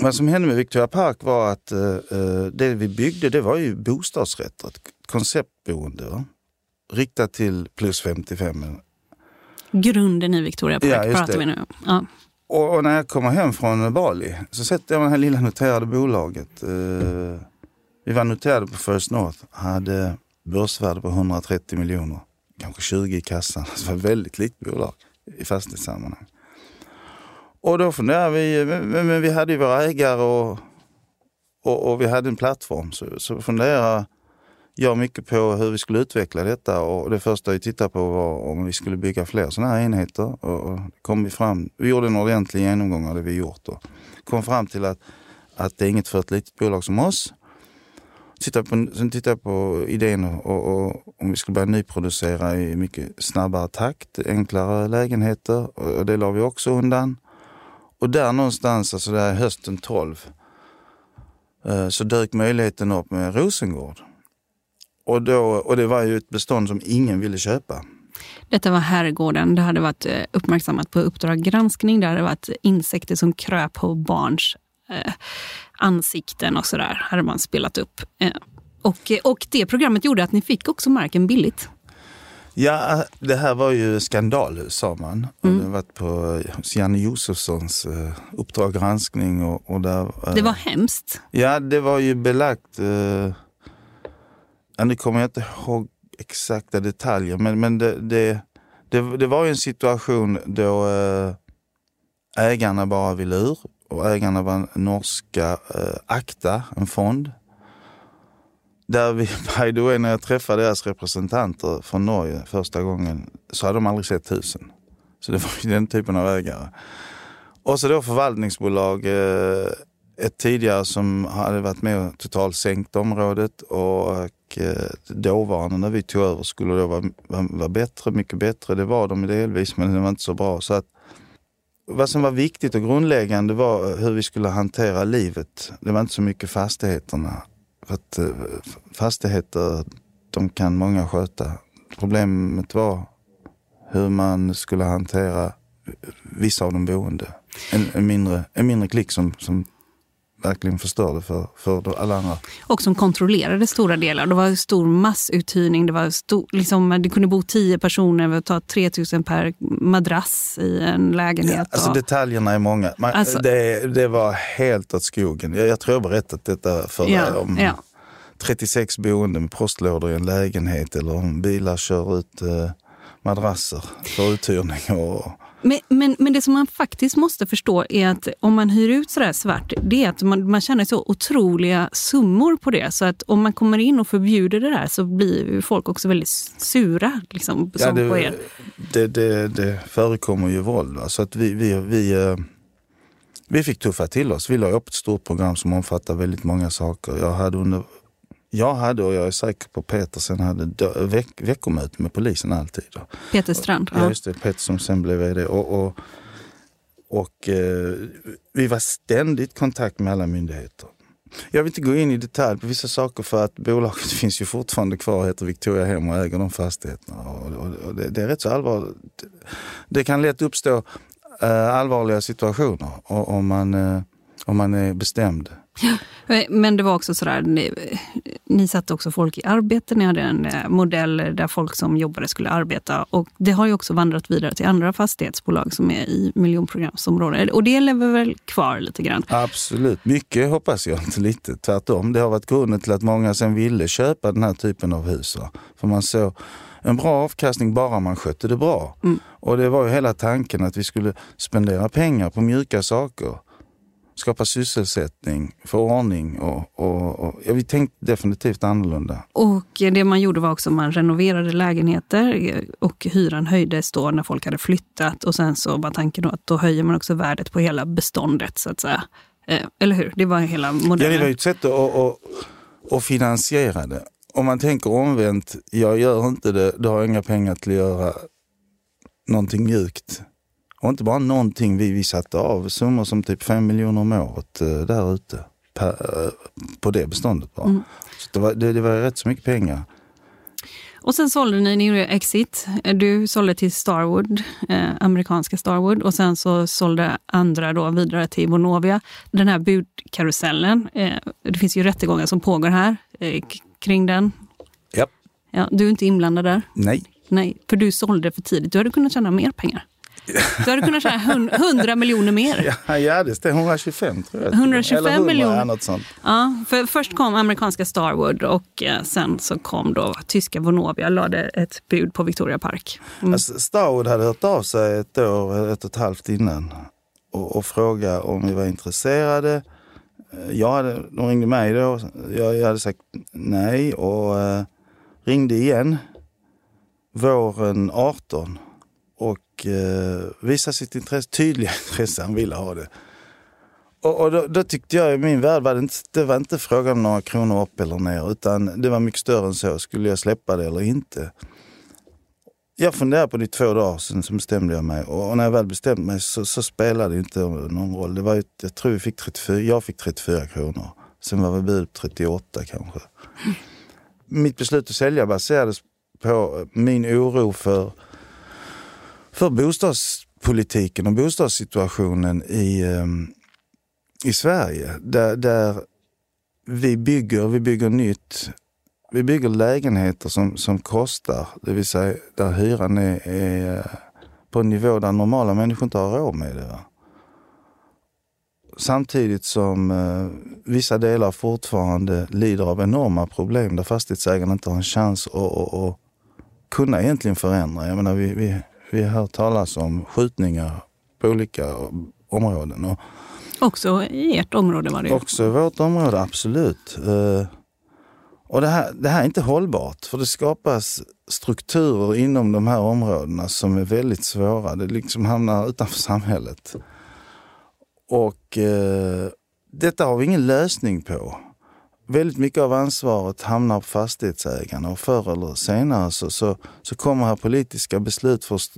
Vad som hände med Victoria Park var att eh, eh, det vi byggde det var ju bostadsrätter, ett konceptboende. Va? Riktat till plus 55. Grunden i Victoria Park Ja, pratar vi nu. Ja. Och, och när jag kommer hem från Bali så sätter jag det här lilla noterade bolaget. Eh, vi var noterade på First North, hade börsvärde på 130 miljoner. Kanske 20 i kassan. <laughs> Så det var ett väldigt litet bolag i fastighetssammanhang. Och då funderade vi, men, men, vi hade ju våra ägare och, och, och vi hade en plattform. Så, så funderade jag mycket på hur vi skulle utveckla detta och det första vi tittade på var om vi skulle bygga fler sådana här enheter. Och, och kom vi, fram, vi gjorde en ordentlig genomgång av det vi gjort och kom fram till att, att det är inget för ett litet bolag som oss. Tittade på, sen tittade jag på idén och, och, och om vi skulle börja nyproducera i mycket snabbare takt, enklare lägenheter och, och det la vi också undan. Och där någonstans, alltså där hösten 12, eh, så dök möjligheten upp med Rosengård. Och, då, och det var ju ett bestånd som ingen ville köpa. Detta var herrgården. Det hade varit eh, uppmärksammat på Uppdrag granskning. Det hade varit insekter som kröp på barns eh, ansikten och sådär. Hade man spelat upp. Eh, och, eh, och det programmet gjorde att ni fick också marken billigt. Ja, det här var ju skandalhus sa man. Och det varit på eh, Janne Josefssons eh, Uppdrag granskning. Och, och där, eh, Det var hemskt. Ja, det var ju belagt. Ja, nu kommer jag inte ihåg exakta detaljer, men, men det, det, det, det var ju en situation då eh, ägarna bara ville ur. Och ägarna var norska Akta, en fond. Där vi, <laughs> by the way, när jag träffade deras representanter från Norge första gången så hade de aldrig sett husen. Så det var ju den typen av ägare. Och så då förvaltningsbolag, eh, ett tidigare som hade varit med och totalt sänkt området och eh, dåvarande när vi tog över skulle då vara, vara, vara bättre, mycket bättre. Det var de delvis men det var inte så bra. Så att, vad som var viktigt och grundläggande var eh, hur vi skulle hantera livet. Det var inte så mycket fastigheterna. För att eh, fastigheter, de kan många sköta. Problemet var hur man skulle hantera vissa av de boende. En, en, mindre, en mindre klick som, som verkligen förstörde för, för alla andra. Och som kontrollerade stora delar. Det var stor massuthyrning. Det, var stor, liksom, det kunde bo tio personer och ta 3000 per madrass i en lägenhet. Ja, alltså och... Detaljerna är många. Man, alltså... det, det var helt åt skogen. Jag, jag tror jag berättat detta för ja, dig. Om, ja. 36 boende med postlådor i en lägenhet eller om bilar kör ut eh, madrasser för uthyrning. Och, men, men, men, det som man faktiskt måste förstå är att om man hyr ut sådär svart, det är att man, man tjänar så otroliga summor på det. Så att om man kommer in och förbjuder det där så blir folk också väldigt sura. Liksom, ja, det, på er. Det, det, det förekommer ju våld. Så att vi, vi, vi, eh, vi fick tuffa till oss. Vi la upp ett stort program som omfattar väldigt många saker. Jag hade under jag hade, och jag är säker på Peter sen hade veck, veckomöte med polisen alltid. Peter Strand? Ja, just det. Peter som sen blev vd. Och, och, och eh, vi var ständigt i kontakt med alla myndigheter. Jag vill inte gå in i detalj på vissa saker för att bolaget <laughs> finns ju fortfarande kvar, heter Victoria Hem och äger de fastigheterna. Och, och, och det, det, är rätt så allvarligt. Det kan lätt uppstå eh, allvarliga situationer om man, eh, om man är bestämd. Men det var också sådär, ni, ni satte också folk i arbete. Ni hade en eh, modell där folk som jobbade skulle arbeta. Och det har ju också vandrat vidare till andra fastighetsbolag som är i miljonprogramsområden. Och det lever väl kvar lite grann? Absolut. Mycket hoppas jag, inte lite. Tvärtom. Det har varit grunden till att många sen ville köpa den här typen av hus. För man såg en bra avkastning bara man skötte det bra. Mm. Och det var ju hela tanken att vi skulle spendera pengar på mjuka saker skapa sysselsättning, få ordning och, och, och ja, vi tänkte definitivt annorlunda. Och det man gjorde var också att man renoverade lägenheter och hyran höjdes då när folk hade flyttat och sen så var tanken då att då höjer man också värdet på hela beståndet så att säga. Eh, eller hur? Det var hela modellen. Ja, det var ett sätt att, att, att finansiera det. Om man tänker omvänt, jag gör inte det, då har jag inga pengar till att göra någonting mjukt. Och inte bara någonting, vi, vi satte av summor som typ 5 miljoner om året eh, där ute eh, på det beståndet. Bara. Mm. Så det, var, det, det var rätt så mycket pengar. Och sen sålde ni, ni gjorde Exit. Du sålde till Starwood, eh, amerikanska Starwood. Och sen så sålde andra då vidare till Vonovia. Den här budkarusellen, eh, det finns ju rättegångar som pågår här eh, kring den. Yep. Ja, du är inte inblandad där? Nej. Nej, för du sålde för tidigt. Du hade kunnat tjäna mer pengar. Du hade kunnat tjäna 100 miljoner mer. Ja, ja det stämmer. 125 tror jag. 125 Eller 100, miljoner. Något sånt. Ja, för först kom amerikanska Starwood och eh, sen så kom då tyska Vonovia och lade ett bud på Victoria Park. Mm. Alltså, Starwood hade hört av sig ett år, ett och ett halvt innan och, och frågat om vi var intresserade. Jag hade, de ringde mig då. Jag, jag hade sagt nej och eh, ringde igen våren 18 och eh, visa sitt intresse, tydliga <laughs> intresse. Han ville ha det. Och, och då, då, tyckte jag i min värld var det, inte, det var inte frågan om några kronor upp eller ner utan det var mycket större än så. Skulle jag släppa det eller inte? Jag funderade på det i två dagar, sen så bestämde jag mig. Och när jag väl bestämde mig så, så spelade det inte någon roll. Det var, jag tror vi fick 34, jag fick 34 kronor. Sen var vi bud 38 kanske. <laughs> Mitt beslut att sälja baserades på min oro för för bostadspolitiken och bostadssituationen i, ehm, i Sverige. Där, där vi bygger, vi bygger nytt. Vi bygger lägenheter som, som kostar, det vill säga där hyran är, är eh, på en nivå där normala människor inte har råd med det. Va? Samtidigt som eh, vissa delar fortfarande lider av enorma problem där fastighetsägarna inte har en chans att, att, att kunna egentligen förändra. Jag menar, vi, vi, vi har hört talas om skjutningar på olika områden. Och också i ert område var det Också i vårt område, absolut. Eh, och det här, det här är inte hållbart för det skapas strukturer inom de här områdena som är väldigt svåra. Det liksom hamnar utanför samhället. Och eh, detta har vi ingen lösning på. Väldigt mycket av ansvaret hamnar på fastighetsägarna och förr eller senare så, så, så kommer här politiska beslut för att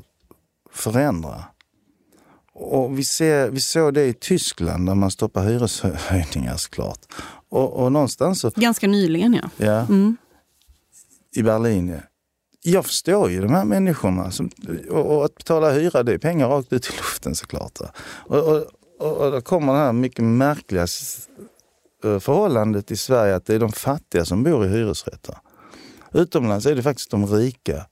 förändra. Och vi, ser, vi såg det i Tyskland där man stoppar hyreshöjningar såklart. Och, och någonstans så... Ganska nyligen ja. Ja. Mm. I Berlin ja. Jag förstår ju de här människorna. Som, och, och, att betala hyra det är pengar rakt ut i luften såklart. Och, och, och, och då kommer det här mycket märkliga Eh, förhållandet i Sverige att det är de fattiga som bor i hyresrätter. Utomlands är det faktiskt de rika.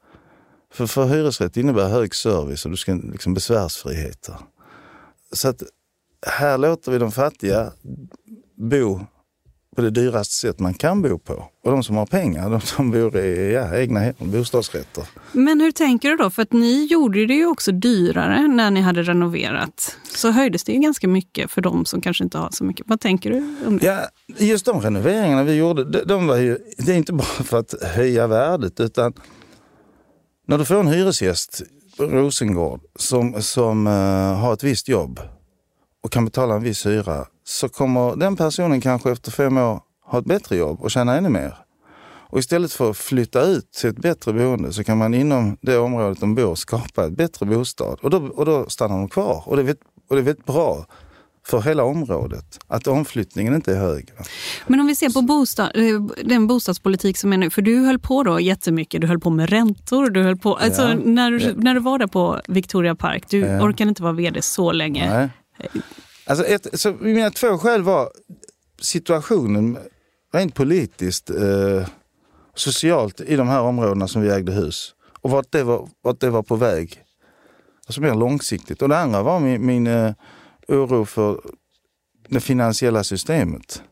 För, för hyresrätt innebär hög service och du ska liksom besvärsfriheter. Så att här låter vi de fattiga bo på det dyraste sätt man kan bo på. Och de som har pengar, de som bor i ja, egna hem, bostadsrätter. Men hur tänker du då? För att ni gjorde det ju också dyrare när ni hade renoverat. Så höjdes det ju ganska mycket för de som kanske inte har så mycket. Vad tänker du om det? Ja, just de renoveringarna vi gjorde, de, de var ju, det är inte bara för att höja värdet utan när du får en hyresgäst Rosengård som, som uh, har ett visst jobb och kan betala en viss hyra så kommer den personen kanske efter fem år ha ett bättre jobb och tjäna ännu mer. Och istället för att flytta ut till ett bättre boende så kan man inom det området de bor skapa ett bättre bostad. Och då, och då stannar de kvar. Och det, är väldigt, och det är väldigt bra för hela området att omflyttningen inte är hög. Men om vi ser på bostad, eh, den bostadspolitik som är nu, för du höll på då jättemycket, du höll på med räntor, du höll på, alltså Ja. när, du, Ja. när du var där på Victoria Park, du Ja. orkade inte vara vd så länge. Nej. Alltså ett, så mina två skäl var situationen rent politiskt, eh, socialt i de här områdena som vi ägde hus och vart det var, vart det var på väg. Alltså mer långsiktigt. Och det andra var min, min eh, oro för det finansiella systemet.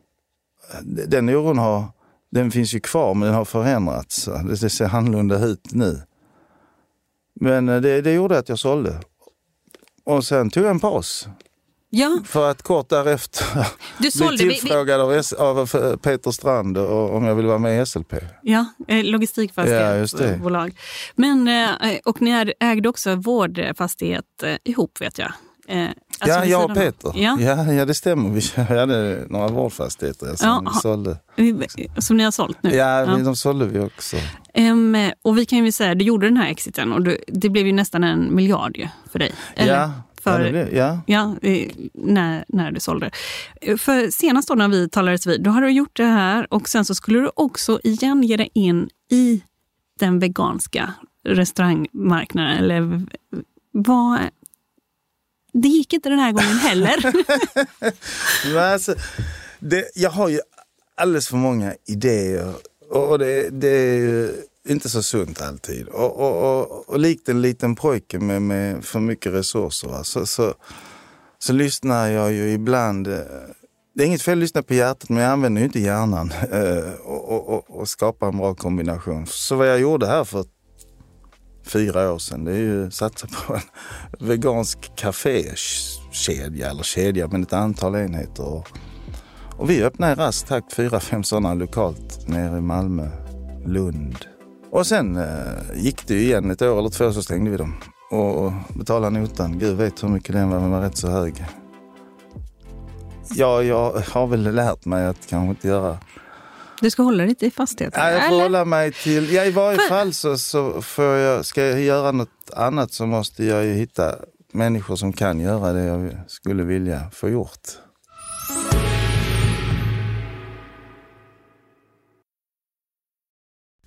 Den oron har, den finns ju kvar men den har förändrats. Det det ser annorlunda ut nu. Men eh, det, det gjorde att jag sålde. Och sen tog jag en paus. Ja, För att kort därefter du bli sålde, vi, vi, tillfrågad av, eh, Peter Strand och, om jag ville vara med i SLP. ja, eh, Ja, logistikfastighetsbolag. Men, eh, och ni ägde- också vårdfastighet ihop vet jag. Alltså ja, jag och. Peter. Ja. Ja. Ja, det stämmer. Vi <laughs> hade några vårdfastigheter som Ja, vi sålde. Som ni har sålt nu? Ja, vi- de sålde vi också. Ehm, och vi kan ju säga, du gjorde den här exiten och du, det blev ju nästan en miljard ju för dig. Eller? ja, för- ja, det ja. Ja, när, när du sålde. För senast då när vi talades vid, då hade du gjort det här och sen så skulle du också igen ge dig in i den veganska restaurangmarknaden. Eller vad... Det gick inte den här gången heller. <laughs> Men alltså, det, jag har ju alldeles för många idéer och, det, det är inte så sunt alltid. Och, och, och, och likt en liten pojke med, med för mycket resurser va, så, så, så lyssnar jag ju ibland eh, det är inget fel att lyssna på hjärtat men jag använder ju inte hjärnan eh, och, och, och, och skapar en bra kombination. Så vad jag gjorde här för fyra år sedan det är ju satsa på en vegansk kafékedja, eller kedja men ett antal enheter. Och, och vi öppnade i rask takt fyra, fem sådana lokalt nere i Malmö, Lund. Och sen eh, gick det ju igen ett år eller två så stängde vi dem. Och, och betalade notan. Gud vet hur mycket den var, men var rätt så hög. Ja, jag har väl lärt mig att kanske inte göra... Du ska hålla dig till fastigheter? Ja, jag får eller? hålla mig till... Ja, i varje För- fall så, så får jag... Ska jag göra något annat så måste jag ju hitta människor som kan göra det jag skulle vilja få gjort.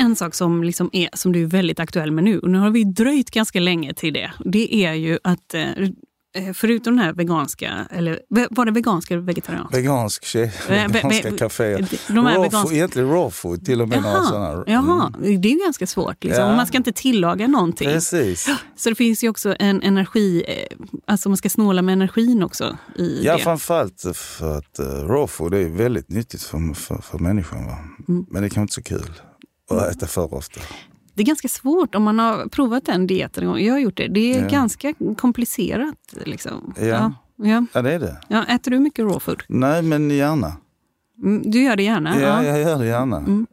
En sak som, liksom är, som du är väldigt aktuell med nu, och nu har vi dröjt ganska länge till det, det är ju att eh, Eh, förutom den här veganska, eller var det veganska eller vegetarianska? Vegansk tjej, veganska kaféer. De här veganska... Egentligen raw food, till och med jaha, sådana. Jaha, mm. det är ju ganska svårt. Liksom. Ja. Man ska inte tillaga någonting. Precis. Så det finns ju också en energi, eh, alltså man ska snåla med energin också. I ja, det. framförallt för att raw food är väldigt nyttigt för, för, för människan. Mm. Men det kan inte så kul att äta för ofta. Det är ganska svårt om man har provat den dieten Jag har gjort det. Det är ja. ganska komplicerat. Liksom. Ja. Ja. ja. ja, det är det. Ja, äter du mycket raw food? Nej, men gärna. Mm, du gör det gärna? Ja, jag gör det gärna. Mm.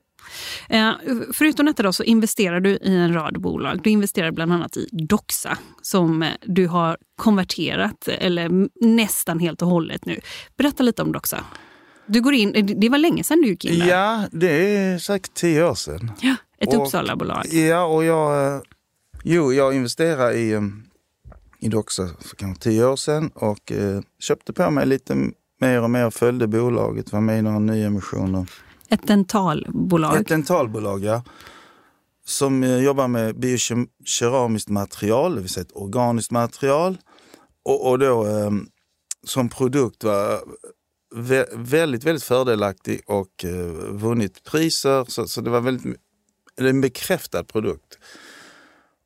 Eh, förutom detta då, så investerar du i en rad bolag. Du investerar bland annat i Doxa som eh, du har konverterat, eller nästan helt och hållet nu. Berätta lite om Doxa. Du går in, det var länge sedan du gick in där. Ja, det är säkert tio år sedan. Ja. Ett Uppsala-bolag? Ja, och jag, eh, jo, jag investerade i, eh, i Doxa för kanske tio år sedan och eh, köpte på mig lite mer och mer, följde bolaget, var med i några nyemissioner. Ett dentalbolag? Ett dentalbolag, ja. Som eh, jobbar med biokeramiskt material, det vill säga ett organiskt material. Och, och då eh, som produkt var väldigt, väldigt fördelaktig och eh, vunnit priser. Så, så det var väldigt en bekräftad produkt.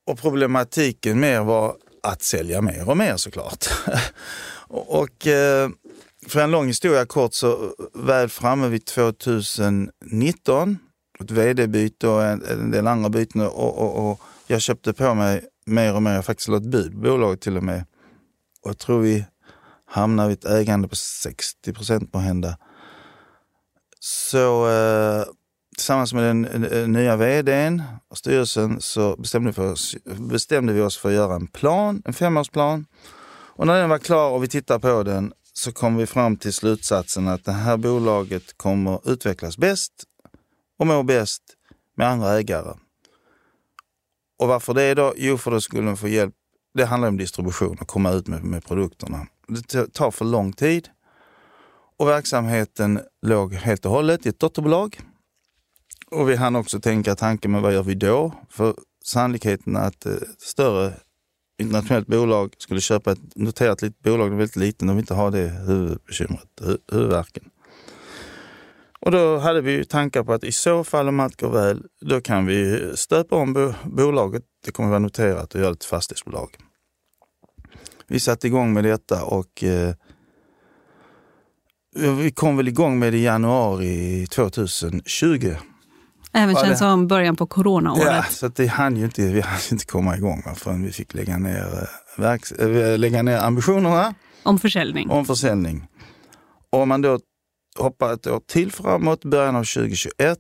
Och problematiken mer var att sälja mer och mer såklart. <laughs> och eh, för en lång historia kort så eh, väl framme vid 2019, ett vd-byte och en, en, del andra byten och, och, och, jag köpte på mig mer och mer. Jag faktiskt ett bud på bolaget till och med. Och jag tror vi hamnar vi ett ägande på 60 procent på hända. Så eh, tillsammans med den eh, eh, nya vdn och styrelsen så bestämde vi, oss, bestämde vi oss för att göra en plan, en femårsplan. Och när den var klar och vi tittade på den så kom vi fram till slutsatsen att det här bolaget kommer utvecklas bäst och må bäst med andra ägare. Och varför det då? Jo, för då skulle de få hjälp. Det handlar om distribution och komma ut med, med produkterna. Det tar för lång tid och verksamheten låg helt och hållet i ett dotterbolag och vi hann också tänka tanken, men vad gör vi då? För sannolikheten att ett större internationellt bolag skulle köpa ett noterat litet bolag, är väldigt liten, de vill inte ha det huvudbekymret, huvudvärken. Och då hade vi tankar på att i så fall om allt går väl, då kan vi stöpa om bolaget, det kommer vara noterat och göra det till fastighetsbolag. Vi satte igång med detta och eh, vi kom väl igång med det i januari 2020. Även känns det, som början på coronaåret. Ja, så det hann ju inte, vi hann inte komma igång förrän vi fick lägga ner, eh, verks, äh, lägga ner ambitionerna. Om försäljning. Om försäljning. Och om man då hoppar ett år till framåt, början av 2021,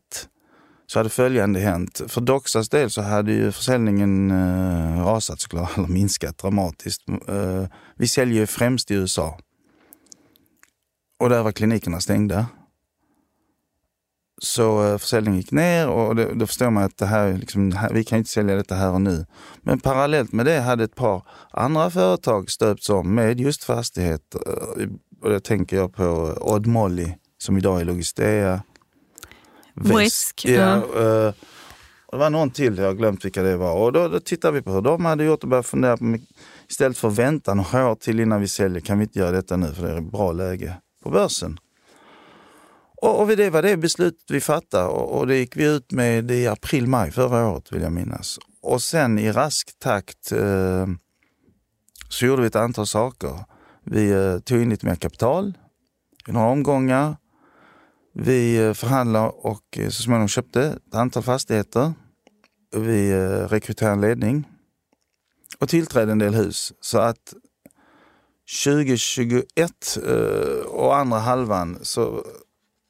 så hade följande hänt. För Doxas del så hade ju försäljningen eh, rasat såklart, <laughs> eller minskat dramatiskt. Eh, vi säljer ju främst i USA. Och där var klinikerna stängda. Så eh, försäljningen gick ner och det, då förstår man att det här, liksom, vi kan inte sälja detta här och nu. Men parallellt med det hade ett par andra företag stöpts om med just fastigheter. Eh, och då tänker jag på Odd Molly som idag är Logistea. Väsk. Ja, uh, och det var någon till, jag har glömt vilka det var. Och då, då tittade vi på hur de hade gjort och började fundera på, istället för att vänta några år till innan vi säljer, kan vi inte göra detta nu för det är ett bra läge på börsen. Och, och det var det beslutet vi fattade och, och det gick vi ut med i april, maj förra året vill jag minnas. Och sen i rask takt eh, så gjorde vi ett antal saker. Vi eh, tog in lite mer kapital i några omgångar. Vi eh, förhandlade och eh, så småningom köpte ett antal fastigheter. Vi eh, rekryterade en ledning och tillträdde en del hus. Så att 2021 och andra halvan så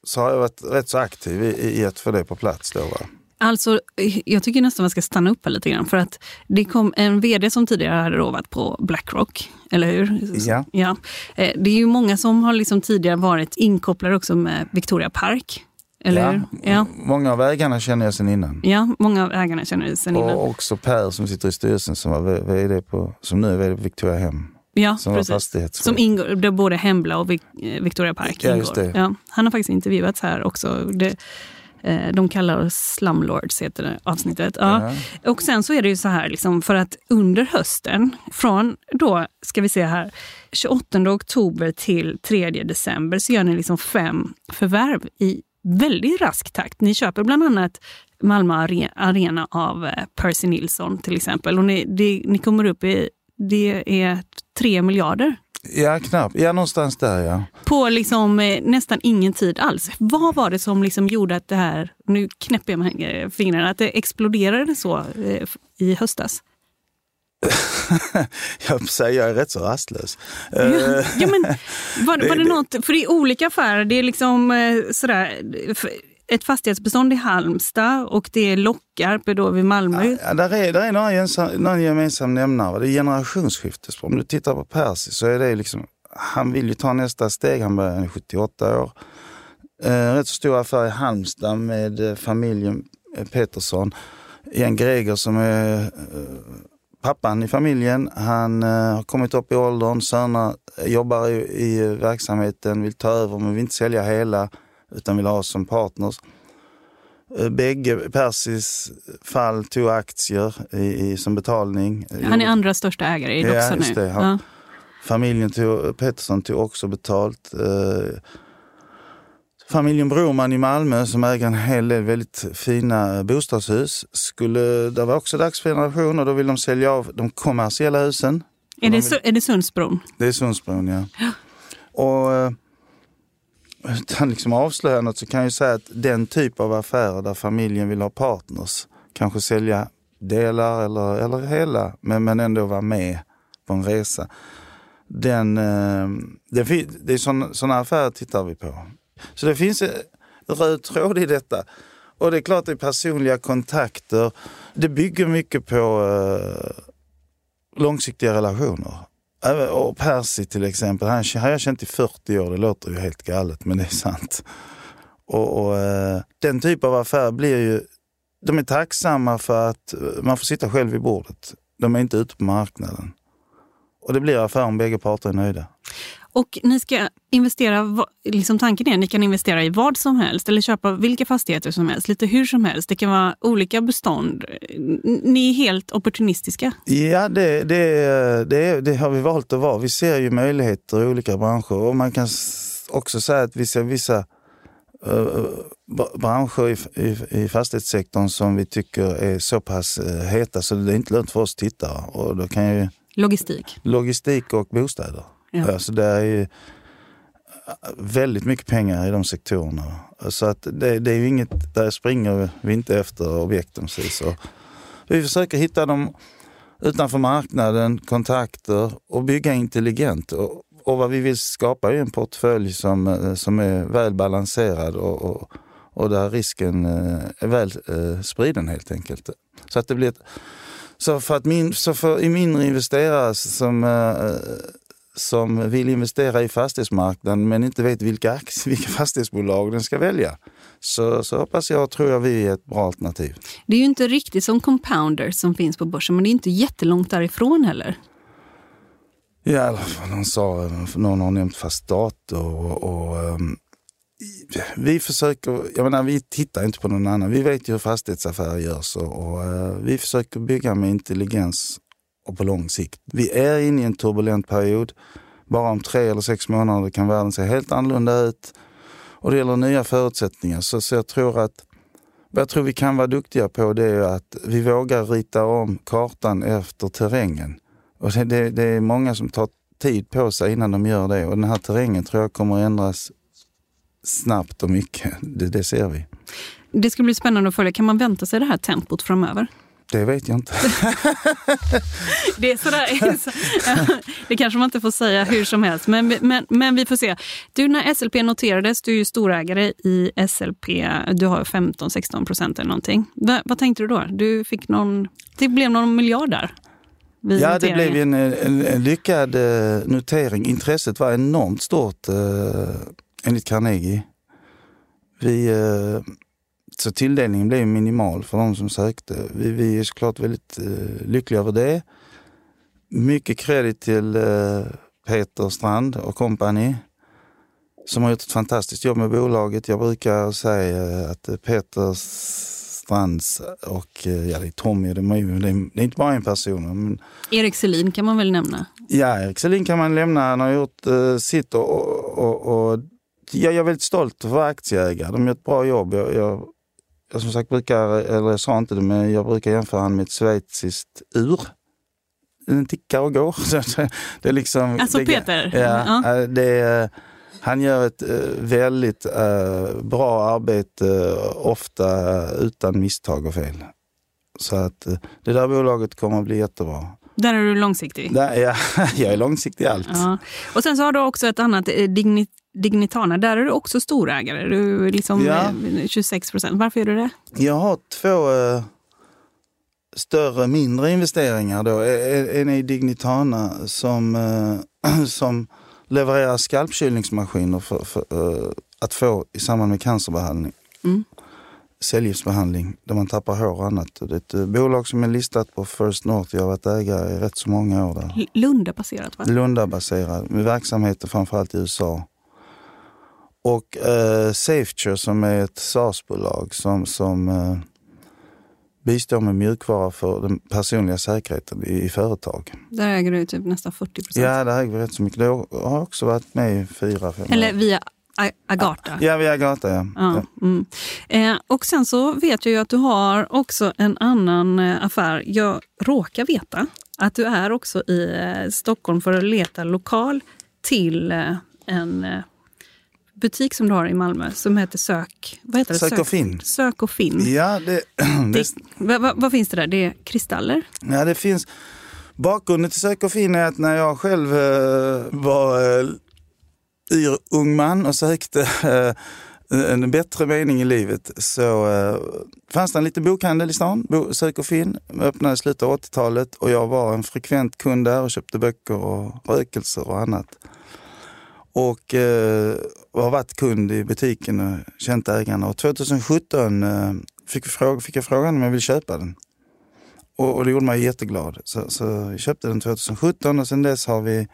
så har jag varit rätt så aktiv i, i att få det på plats. Då, va? Alltså, jag tycker nästan man ska stanna upp här lite grann. För att det kom en vd som tidigare hade rovat på Blackrock, eller hur? Ja. ja. Eh, det är ju många som har liksom tidigare varit inkopplade också med Victoria Park. Eller ja, hur? Ja. Många av ägarna känner jag sedan innan. ja, många av ägarna känner det sen innan. Och också Per som sitter i styrelsen som, var VD på, som nu är VD på Victoria Hem. Ja, Som precis. Som ingår, där både Hembla och eh, Victoria Park Ja, ingår. just det. Ja, han har faktiskt intervjuats här också. Det, eh, de kallar oss slumlords, heter det avsnittet. Ja. Och sen så är det ju så här, liksom, för att under hösten, från då, ska vi se här, 28 oktober till 3 december så gör ni liksom fem förvärv i väldigt rask takt. Ni köper bland annat Malmö Are- Arena av eh, Percy Nilsson till exempel. Och ni, det, ni kommer upp i, det är 3 miljarder Ja, knappt. Ja, någonstans där ja. på liksom, eh, nästan ingen tid alls. Vad var det som liksom gjorde att det här, nu knäpper jag med fingrarna, att det exploderade så eh, i höstas? <laughs> Jag säger jag är rätt så rastlös. Ja, Eh, ja, men, var, <laughs> var det det- något, för det är olika affärer, det är liksom eh, sådär, ett fastighetsbestånd i Halmstad och det är Lockarp då vid Malmö. Ja, där är, där är några, gemensam, några gemensam nämnare. Det är generationsskifte. Om du tittar på Percy så är det liksom, han vill ju ta nästa steg. Han börjar är 78 år. Eh, rätt så stor affär i Halmstad med eh, familjen eh, Pettersson. Jan Greger som är eh, pappan i familjen. Han eh, har kommit upp i åldern. Sönerna jobbar i, i verksamheten, vill ta över men vill inte sälja hela utan vill ha oss som partners. Eh, Bägge, Persis fall, tog aktier i, i, som betalning. Han är andra största ägare i Ja, Doxa just nu. det, han- Ja. Familjen tog, Pettersson tog också betalt. Eh, familjen Broman i Malmö som äger en hel del väldigt fina bostadshus. Skulle, det var också dags för generation och då vill de sälja av de kommersiella husen. Är, det, vill- är det Sundsbron? Det är Sundsbron, ja. Och eh, utan liksom avslöja något så kan jag ju säga att den typ av affärer där familjen vill ha partners, kanske sälja delar eller, eller hela, men, men ändå vara med på en resa. Den, eh, det, det är sådana affärer tittar vi på. Så det finns en röd tråd i detta. Och det är klart det är personliga kontakter. Det bygger mycket på eh, långsiktiga relationer. Äh, och Percy till exempel, han har jag känt i 40 år. Det låter ju helt galet men det är sant. Och, och eh, Den typ av affär blir ju, de är tacksamma för att eh, man får sitta själv vid bordet. De är inte ute på marknaden. Och det blir affär om bägge parter är nöjda. Och ni ska investera, liksom tanken är att ni kan investera i vad som helst eller köpa vilka fastigheter som helst, lite hur som helst. Det kan vara olika bestånd. Ni är helt opportunistiska. Ja, det, det, det, det har vi valt att vara. Vi ser ju möjligheter i olika branscher och man kan också säga att vi ser vissa eh, br- branscher i, i, i fastighetssektorn som vi tycker är så pass uh, heta så det är inte lönt för oss tittare. Och då kan ju Logistik. logistik och bostäder. Ja. Alltså det är ju eh, väldigt mycket pengar i de sektorerna. Så att det, det är ju inget, där springer vi inte efter objekten precis. Och vi försöker hitta dem utanför marknaden, kontakter och bygga intelligent. Och, och vad vi vill skapa är en portfölj som, eh, som är väl balanserad och, och, och där risken är väl spriden helt enkelt. Så att det blir ett, så för att min, så för i mindre investerare som, som vill investera i fastighetsmarknaden men inte vet vilka, aktier, <laughs> vilka fastighetsbolag den ska välja så, så hoppas jag och tror jag vi är ett bra alternativ. Det är ju inte riktigt som compounders som finns på börsen, men det är inte jättelångt därifrån heller. Ja, någon sa, någon har nämnt fast dator och, och i- vi försöker, jag menar vi tittar inte på någon annan. Vi vet ju hur fastighetsaffärer görs och, och eh, vi försöker bygga med intelligens och på lång sikt. Vi är inne i en turbulent period. Bara om tre eller sex månader kan världen se helt annorlunda ut. Och det gäller nya förutsättningar. Så, så jag tror att vad jag tror vi kan vara duktiga på det är att vi vågar rita om kartan efter terrängen. Och det, det, det är många som tar tid på sig innan de gör det och den här terrängen tror jag kommer att ändras snabbt och mycket. Det, det ser vi. Det ska bli spännande att följa. Kan man vänta sig det här tempot framöver? Det vet jag inte. <laughs> Det, är sådär, <laughs> <laughs> det kanske man inte får säga hur som helst, men, men, men vi får se. Du, när SLP noterades, du är ju storägare i SLP, du har 15-16 procent eller någonting. Va, vad tänkte du då? Du fick någon, det blev någon miljard där? Ja, det blev en, en, en lyckad eh, notering. Intresset var enormt stort eh, enligt Carnegie. vi, eh, så tilldelningen blev minimal för de som sökte. Vi, vi är såklart väldigt eh, lyckliga över det. Mycket kredit till eh, Peter Strand och kompani som har gjort ett fantastiskt jobb med bolaget. Jag brukar säga att Peter Strands och ja, det är Tommy, det är, det är inte bara en person. Men... Erik Selin kan man väl nämna? Ja, Erik Selin kan man lämna. Han har gjort uh, sitt och, och, och jag är väldigt stolt att vara aktieägare. De gör ett bra jobb. Jag, jag, jag som sagt brukar, eller jag sa inte det, men jag brukar jämföra honom med ett schweiziskt ur. Den tickar och går. <laughs> det är liksom, alltså det, Peter? Ja, ja. Det, han gör ett väldigt uh, bra arbete, ofta utan misstag och fel. Så att det där bolaget kommer att bli jättebra. Där är du långsiktig? Där, ja, <laughs> jag är långsiktig i allt. Ja. Och sen så har du också ett annat, Dignit Dignitana, där är du också storägare. Du är liksom ja. 26 procent. Varför är du det? Jag har två uh, större, mindre investeringar. Då. En är Dignitana som, uh, <clears throat> som levererar skalpkylningsmaskiner för, för uh, att få i samband med cancerbehandling. Mm. Cellgiftsbehandling där man tappar hår och annat. Det är ett bolag som är listat på First North. Jag har varit ägare i rätt så många år där. Lunda-baserat va? Lunda-baserat, med verksamheter framförallt i USA. Och eh, Safeture som är ett SaaS-bolag som, som eh, bistår med mjukvara för den personliga säkerheten i, i företag. Där äger du typ nästan 40 procent. Ja, där äger vi rätt så mycket. Det har också varit med i fyra, fem Eller via Agarta? Ja, via Agarta ja. ja. Mm. Eh, och sen så vet jag ju att du har också en annan eh, affär. Jag råkar veta att du är också i eh, Stockholm för att leta lokal till eh, en butik som du har i Malmö som heter Sök... Vad heter det? Sök och Finn. Sök och Finn. Ja, <clears throat> det, det, vad, vad, vad, finns det där? Det är kristaller? Ja, det finns... Bakgrunden till Sök och Finn är att när jag själv eh, var eh, yr ung man och sökte eh, en bättre mening i livet så eh, fanns det en liten bokhandel i stan, Bo, Sök och Finn, öppnade i slutet av 80-talet och jag var en frekvent kund där och köpte böcker och rökelser och annat. Och eh, har varit kund i butiken och känt ägarna. Och 2017 eh, fick, fråga, fick jag frågan om jag ville köpa den. Och, och det gjorde mig jätteglad. Så, så jag köpte den 2017 och sen dess har vi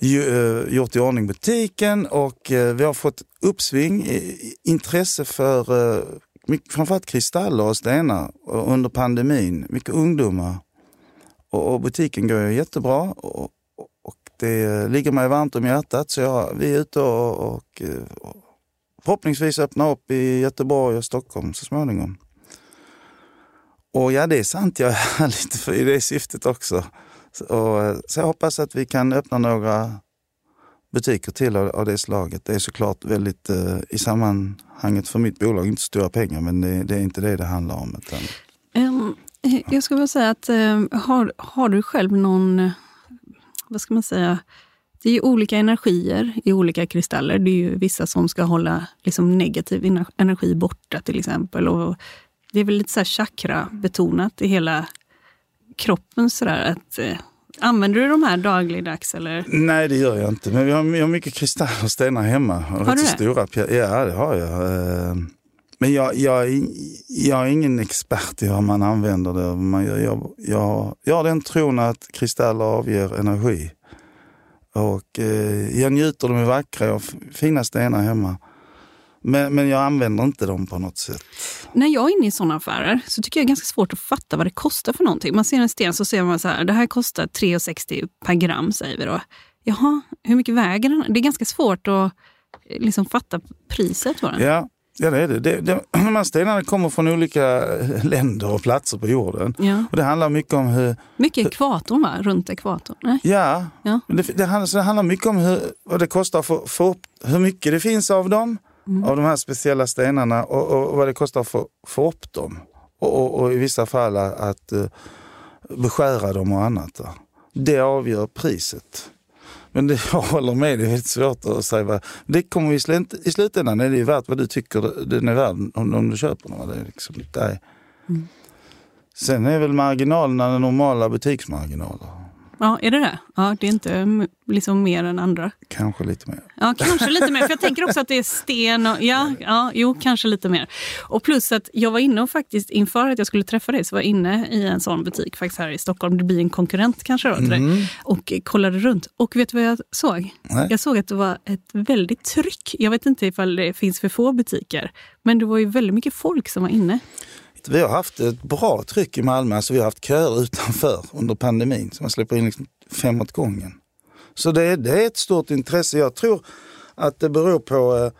ju, eh, gjort i ordning butiken och eh, vi har fått uppsving, i, intresse för eh, framförallt kristaller och stenar under pandemin. Mycket ungdomar. Och, och butiken går jättebra. Och, det ligger mig varmt om hjärtat så jag, vi är ute och, och, och förhoppningsvis öppnar upp i Göteborg och Stockholm så småningom. Och ja, det är sant, jag är lite för i det syftet också. Så, och, så jag hoppas att vi kan öppna några butiker till av, av det slaget. Det är såklart väldigt, eh, i sammanhanget för mitt bolag, inte stora pengar, men det, det är inte det det handlar om. Utan... Um, jag skulle vilja säga att, um, har, har du själv någon vad ska man säga, det är ju olika energier i olika kristaller. Det är ju vissa som ska hålla liksom negativ energi borta till exempel. Och det är väl lite så chakra-betonat i hela kroppen. Så där, att, eh, använder du de här dagligdags? Eller? Nej, det gör jag inte. Men vi har, vi har mycket kristaller och stenar hemma. Och har du det? Stora, ja, det har jag. Eh, men jag, jag, jag är ingen expert i hur man använder det. Man gör, jag, jag, jag har den tron att kristaller avger energi. Och eh, jag njuter, de är vackra, jag har fina stenar hemma. Men, men jag använder inte dem på något sätt. När jag är inne i sådana affärer så tycker jag det är ganska svårt att fatta vad det kostar för någonting. Man ser en sten så ser man så här, det här kostar 3,60 per gram säger vi då. Jaha, hur mycket väger den? Det är ganska svårt att liksom fatta priset på den. Ja, Ja, det är det. det, det <clears throat> de här stenarna kommer från olika länder och platser på jorden. Ja. Och det handlar mycket om hur... Mycket ekvatorn, va? Runt ekvatorn? Nej. Ja, ja. Det, det, handlar, så det handlar mycket om hur, vad det kostar för, för hur mycket det finns av dem, mm. av de här speciella stenarna och, och vad det kostar för att få upp dem. Och, och, i vissa fall att, att uh, beskära dem och annat. Det avgör priset. Men det, <laughs> jag håller med, det är väldigt svårt att säga. Vad, det kommer i, slut, i slutändan är det värt vad du tycker den är värd om, om du köper den. Det är liksom, det Mm. Sen är väl marginalerna normala butiksmarginaler. Ja, är det det? Ja, det är inte mm, liksom mer än andra. Kanske lite mer. Ja, kanske lite mer. För jag tänker också att det är sten och ja, ja, jo, kanske lite mer. Och plus att jag var inne och faktiskt inför att jag skulle träffa dig så var jag inne i en sån butik faktiskt här i Stockholm. Det blir en konkurrent kanske då till dig. Mm. Och kollade runt. Och vet du vad jag såg? Nej. Jag såg att det var ett väldigt tryck. Jag vet inte ifall det finns för få butiker. Men det var ju väldigt mycket folk som var inne. Vi har haft ett bra tryck i Malmö, alltså vi har haft köer utanför under pandemin. Så man släpper in liksom fem åt gången. Så det, är- det är ett stort intresse. Jag tror att det beror på eh,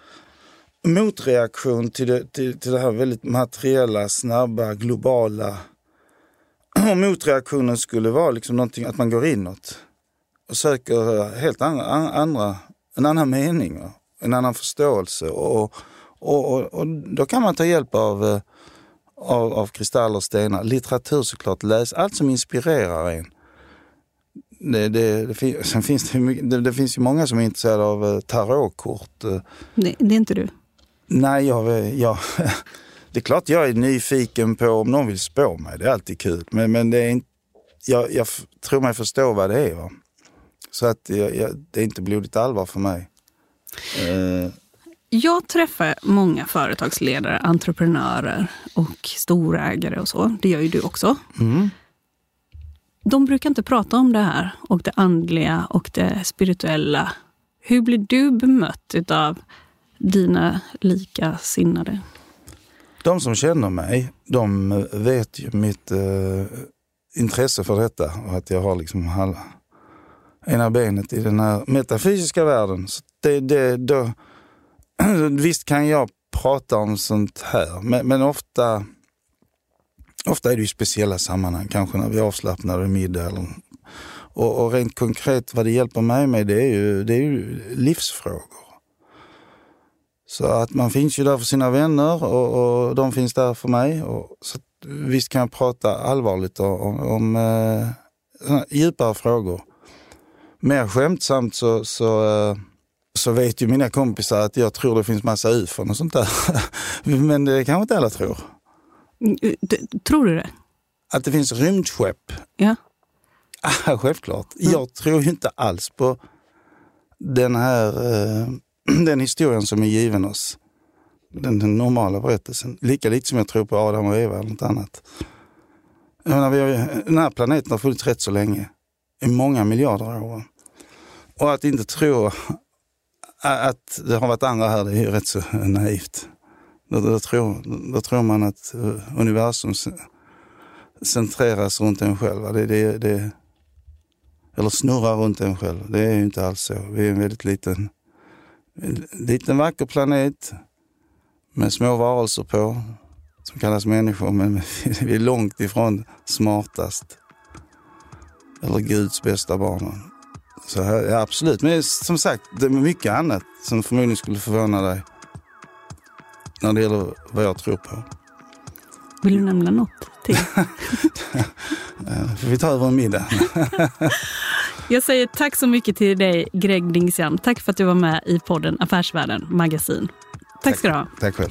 motreaktion till det, till, till det här väldigt materiella, snabba, globala. <clears throat> Om motreaktionen skulle vara liksom någonting att man går inåt och söker eh, helt andra, andra en annan mening, en annan förståelse. Och, och, och, och då kan man ta hjälp av eh, av, av kristaller och stenar. Litteratur såklart, läs allt som inspirerar en. Det, det, det, fin- <laughs> sen finns det, det, det finns ju många som är intresserade av eh, tarotkort. eh. Det, är inte du. Nej, jag, jag, <laughs> det är klart jag är nyfiken på om någon vill spå mig. Det är alltid kul. Men, men det är inte, jag, jag tror mig förstå vad det är. Va? Så att jag, jag, det är inte blodigt allvar för mig. Eh, Jag träffar många företagsledare, entreprenörer och storägare och så. Det gör ju du också. mm. De brukar inte prata om det här och det andliga och det spirituella. Hur blir du bemött av dina likasinnade? De som känner mig, de vet ju mitt eh, intresse för detta och att jag har liksom halva, ena benet i den här metafysiska världen. Så det, det, då, <clears throat> visst kan jag prata om sånt här, men, men ofta, ofta är det ju speciella sammanhang, kanske när vi avslappnar vid middag. Eller, och, och rent konkret vad det hjälper mig med det är ju, det är ju livsfrågor. Så att man finns ju där för sina vänner och, och de finns där för mig. Och, så visst kan jag prata allvarligt om, om eh, djupare frågor. Mer skämtsamt så, så, eh, så vet ju mina kompisar att jag tror det finns massa ufon och sånt där. <laughs> Men det kanske inte alla tror. Mm, d- Tror du det? Att det finns rymdskepp, Ja. <laughs> ah, självklart. Jag tror ju inte alls på den här eh, <clears throat> den historien som är given oss. Den, den normala berättelsen. Lika lite som jag tror på Adam och Eva eller något annat. Jag menar, vi har, ju- den här planeten har funnits rätt så länge. I många miljarder år. Och att inte tro att det har varit andra här, det är ju rätt så naivt. Då, då, tror, då tror man att eh, universum centreras runt en själv. Det, det, det, eller snurrar runt en själv. Det är ju inte alls så. Vi är en väldigt liten, en liten vacker planet med små varelser på som kallas människor, men <laughs> vi är långt ifrån smartast. Eller Guds bästa barn. Så här, ja, absolut, men som sagt, det är mycket annat som förmodligen skulle förvåna dig när det gäller vad jag tror på. Vill du nämna något till? Får <laughs> vi ta över en middag? <laughs> Jag säger tack så mycket till dig, Greg Dingsian. Tack för att du var med i podden Affärsvärlden Magasin. Tack ska du ha. Tack själv.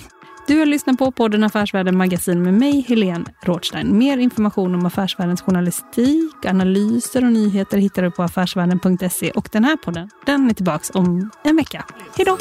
Du har lyssnat på podden Affärsvärlden Magasin med mig, Helene Rothstein. Mer information om Affärsvärldens journalistik, analyser och nyheter hittar du på affärsvärlden.se. Och den här podden, den är tillbaka om en vecka. Hej då!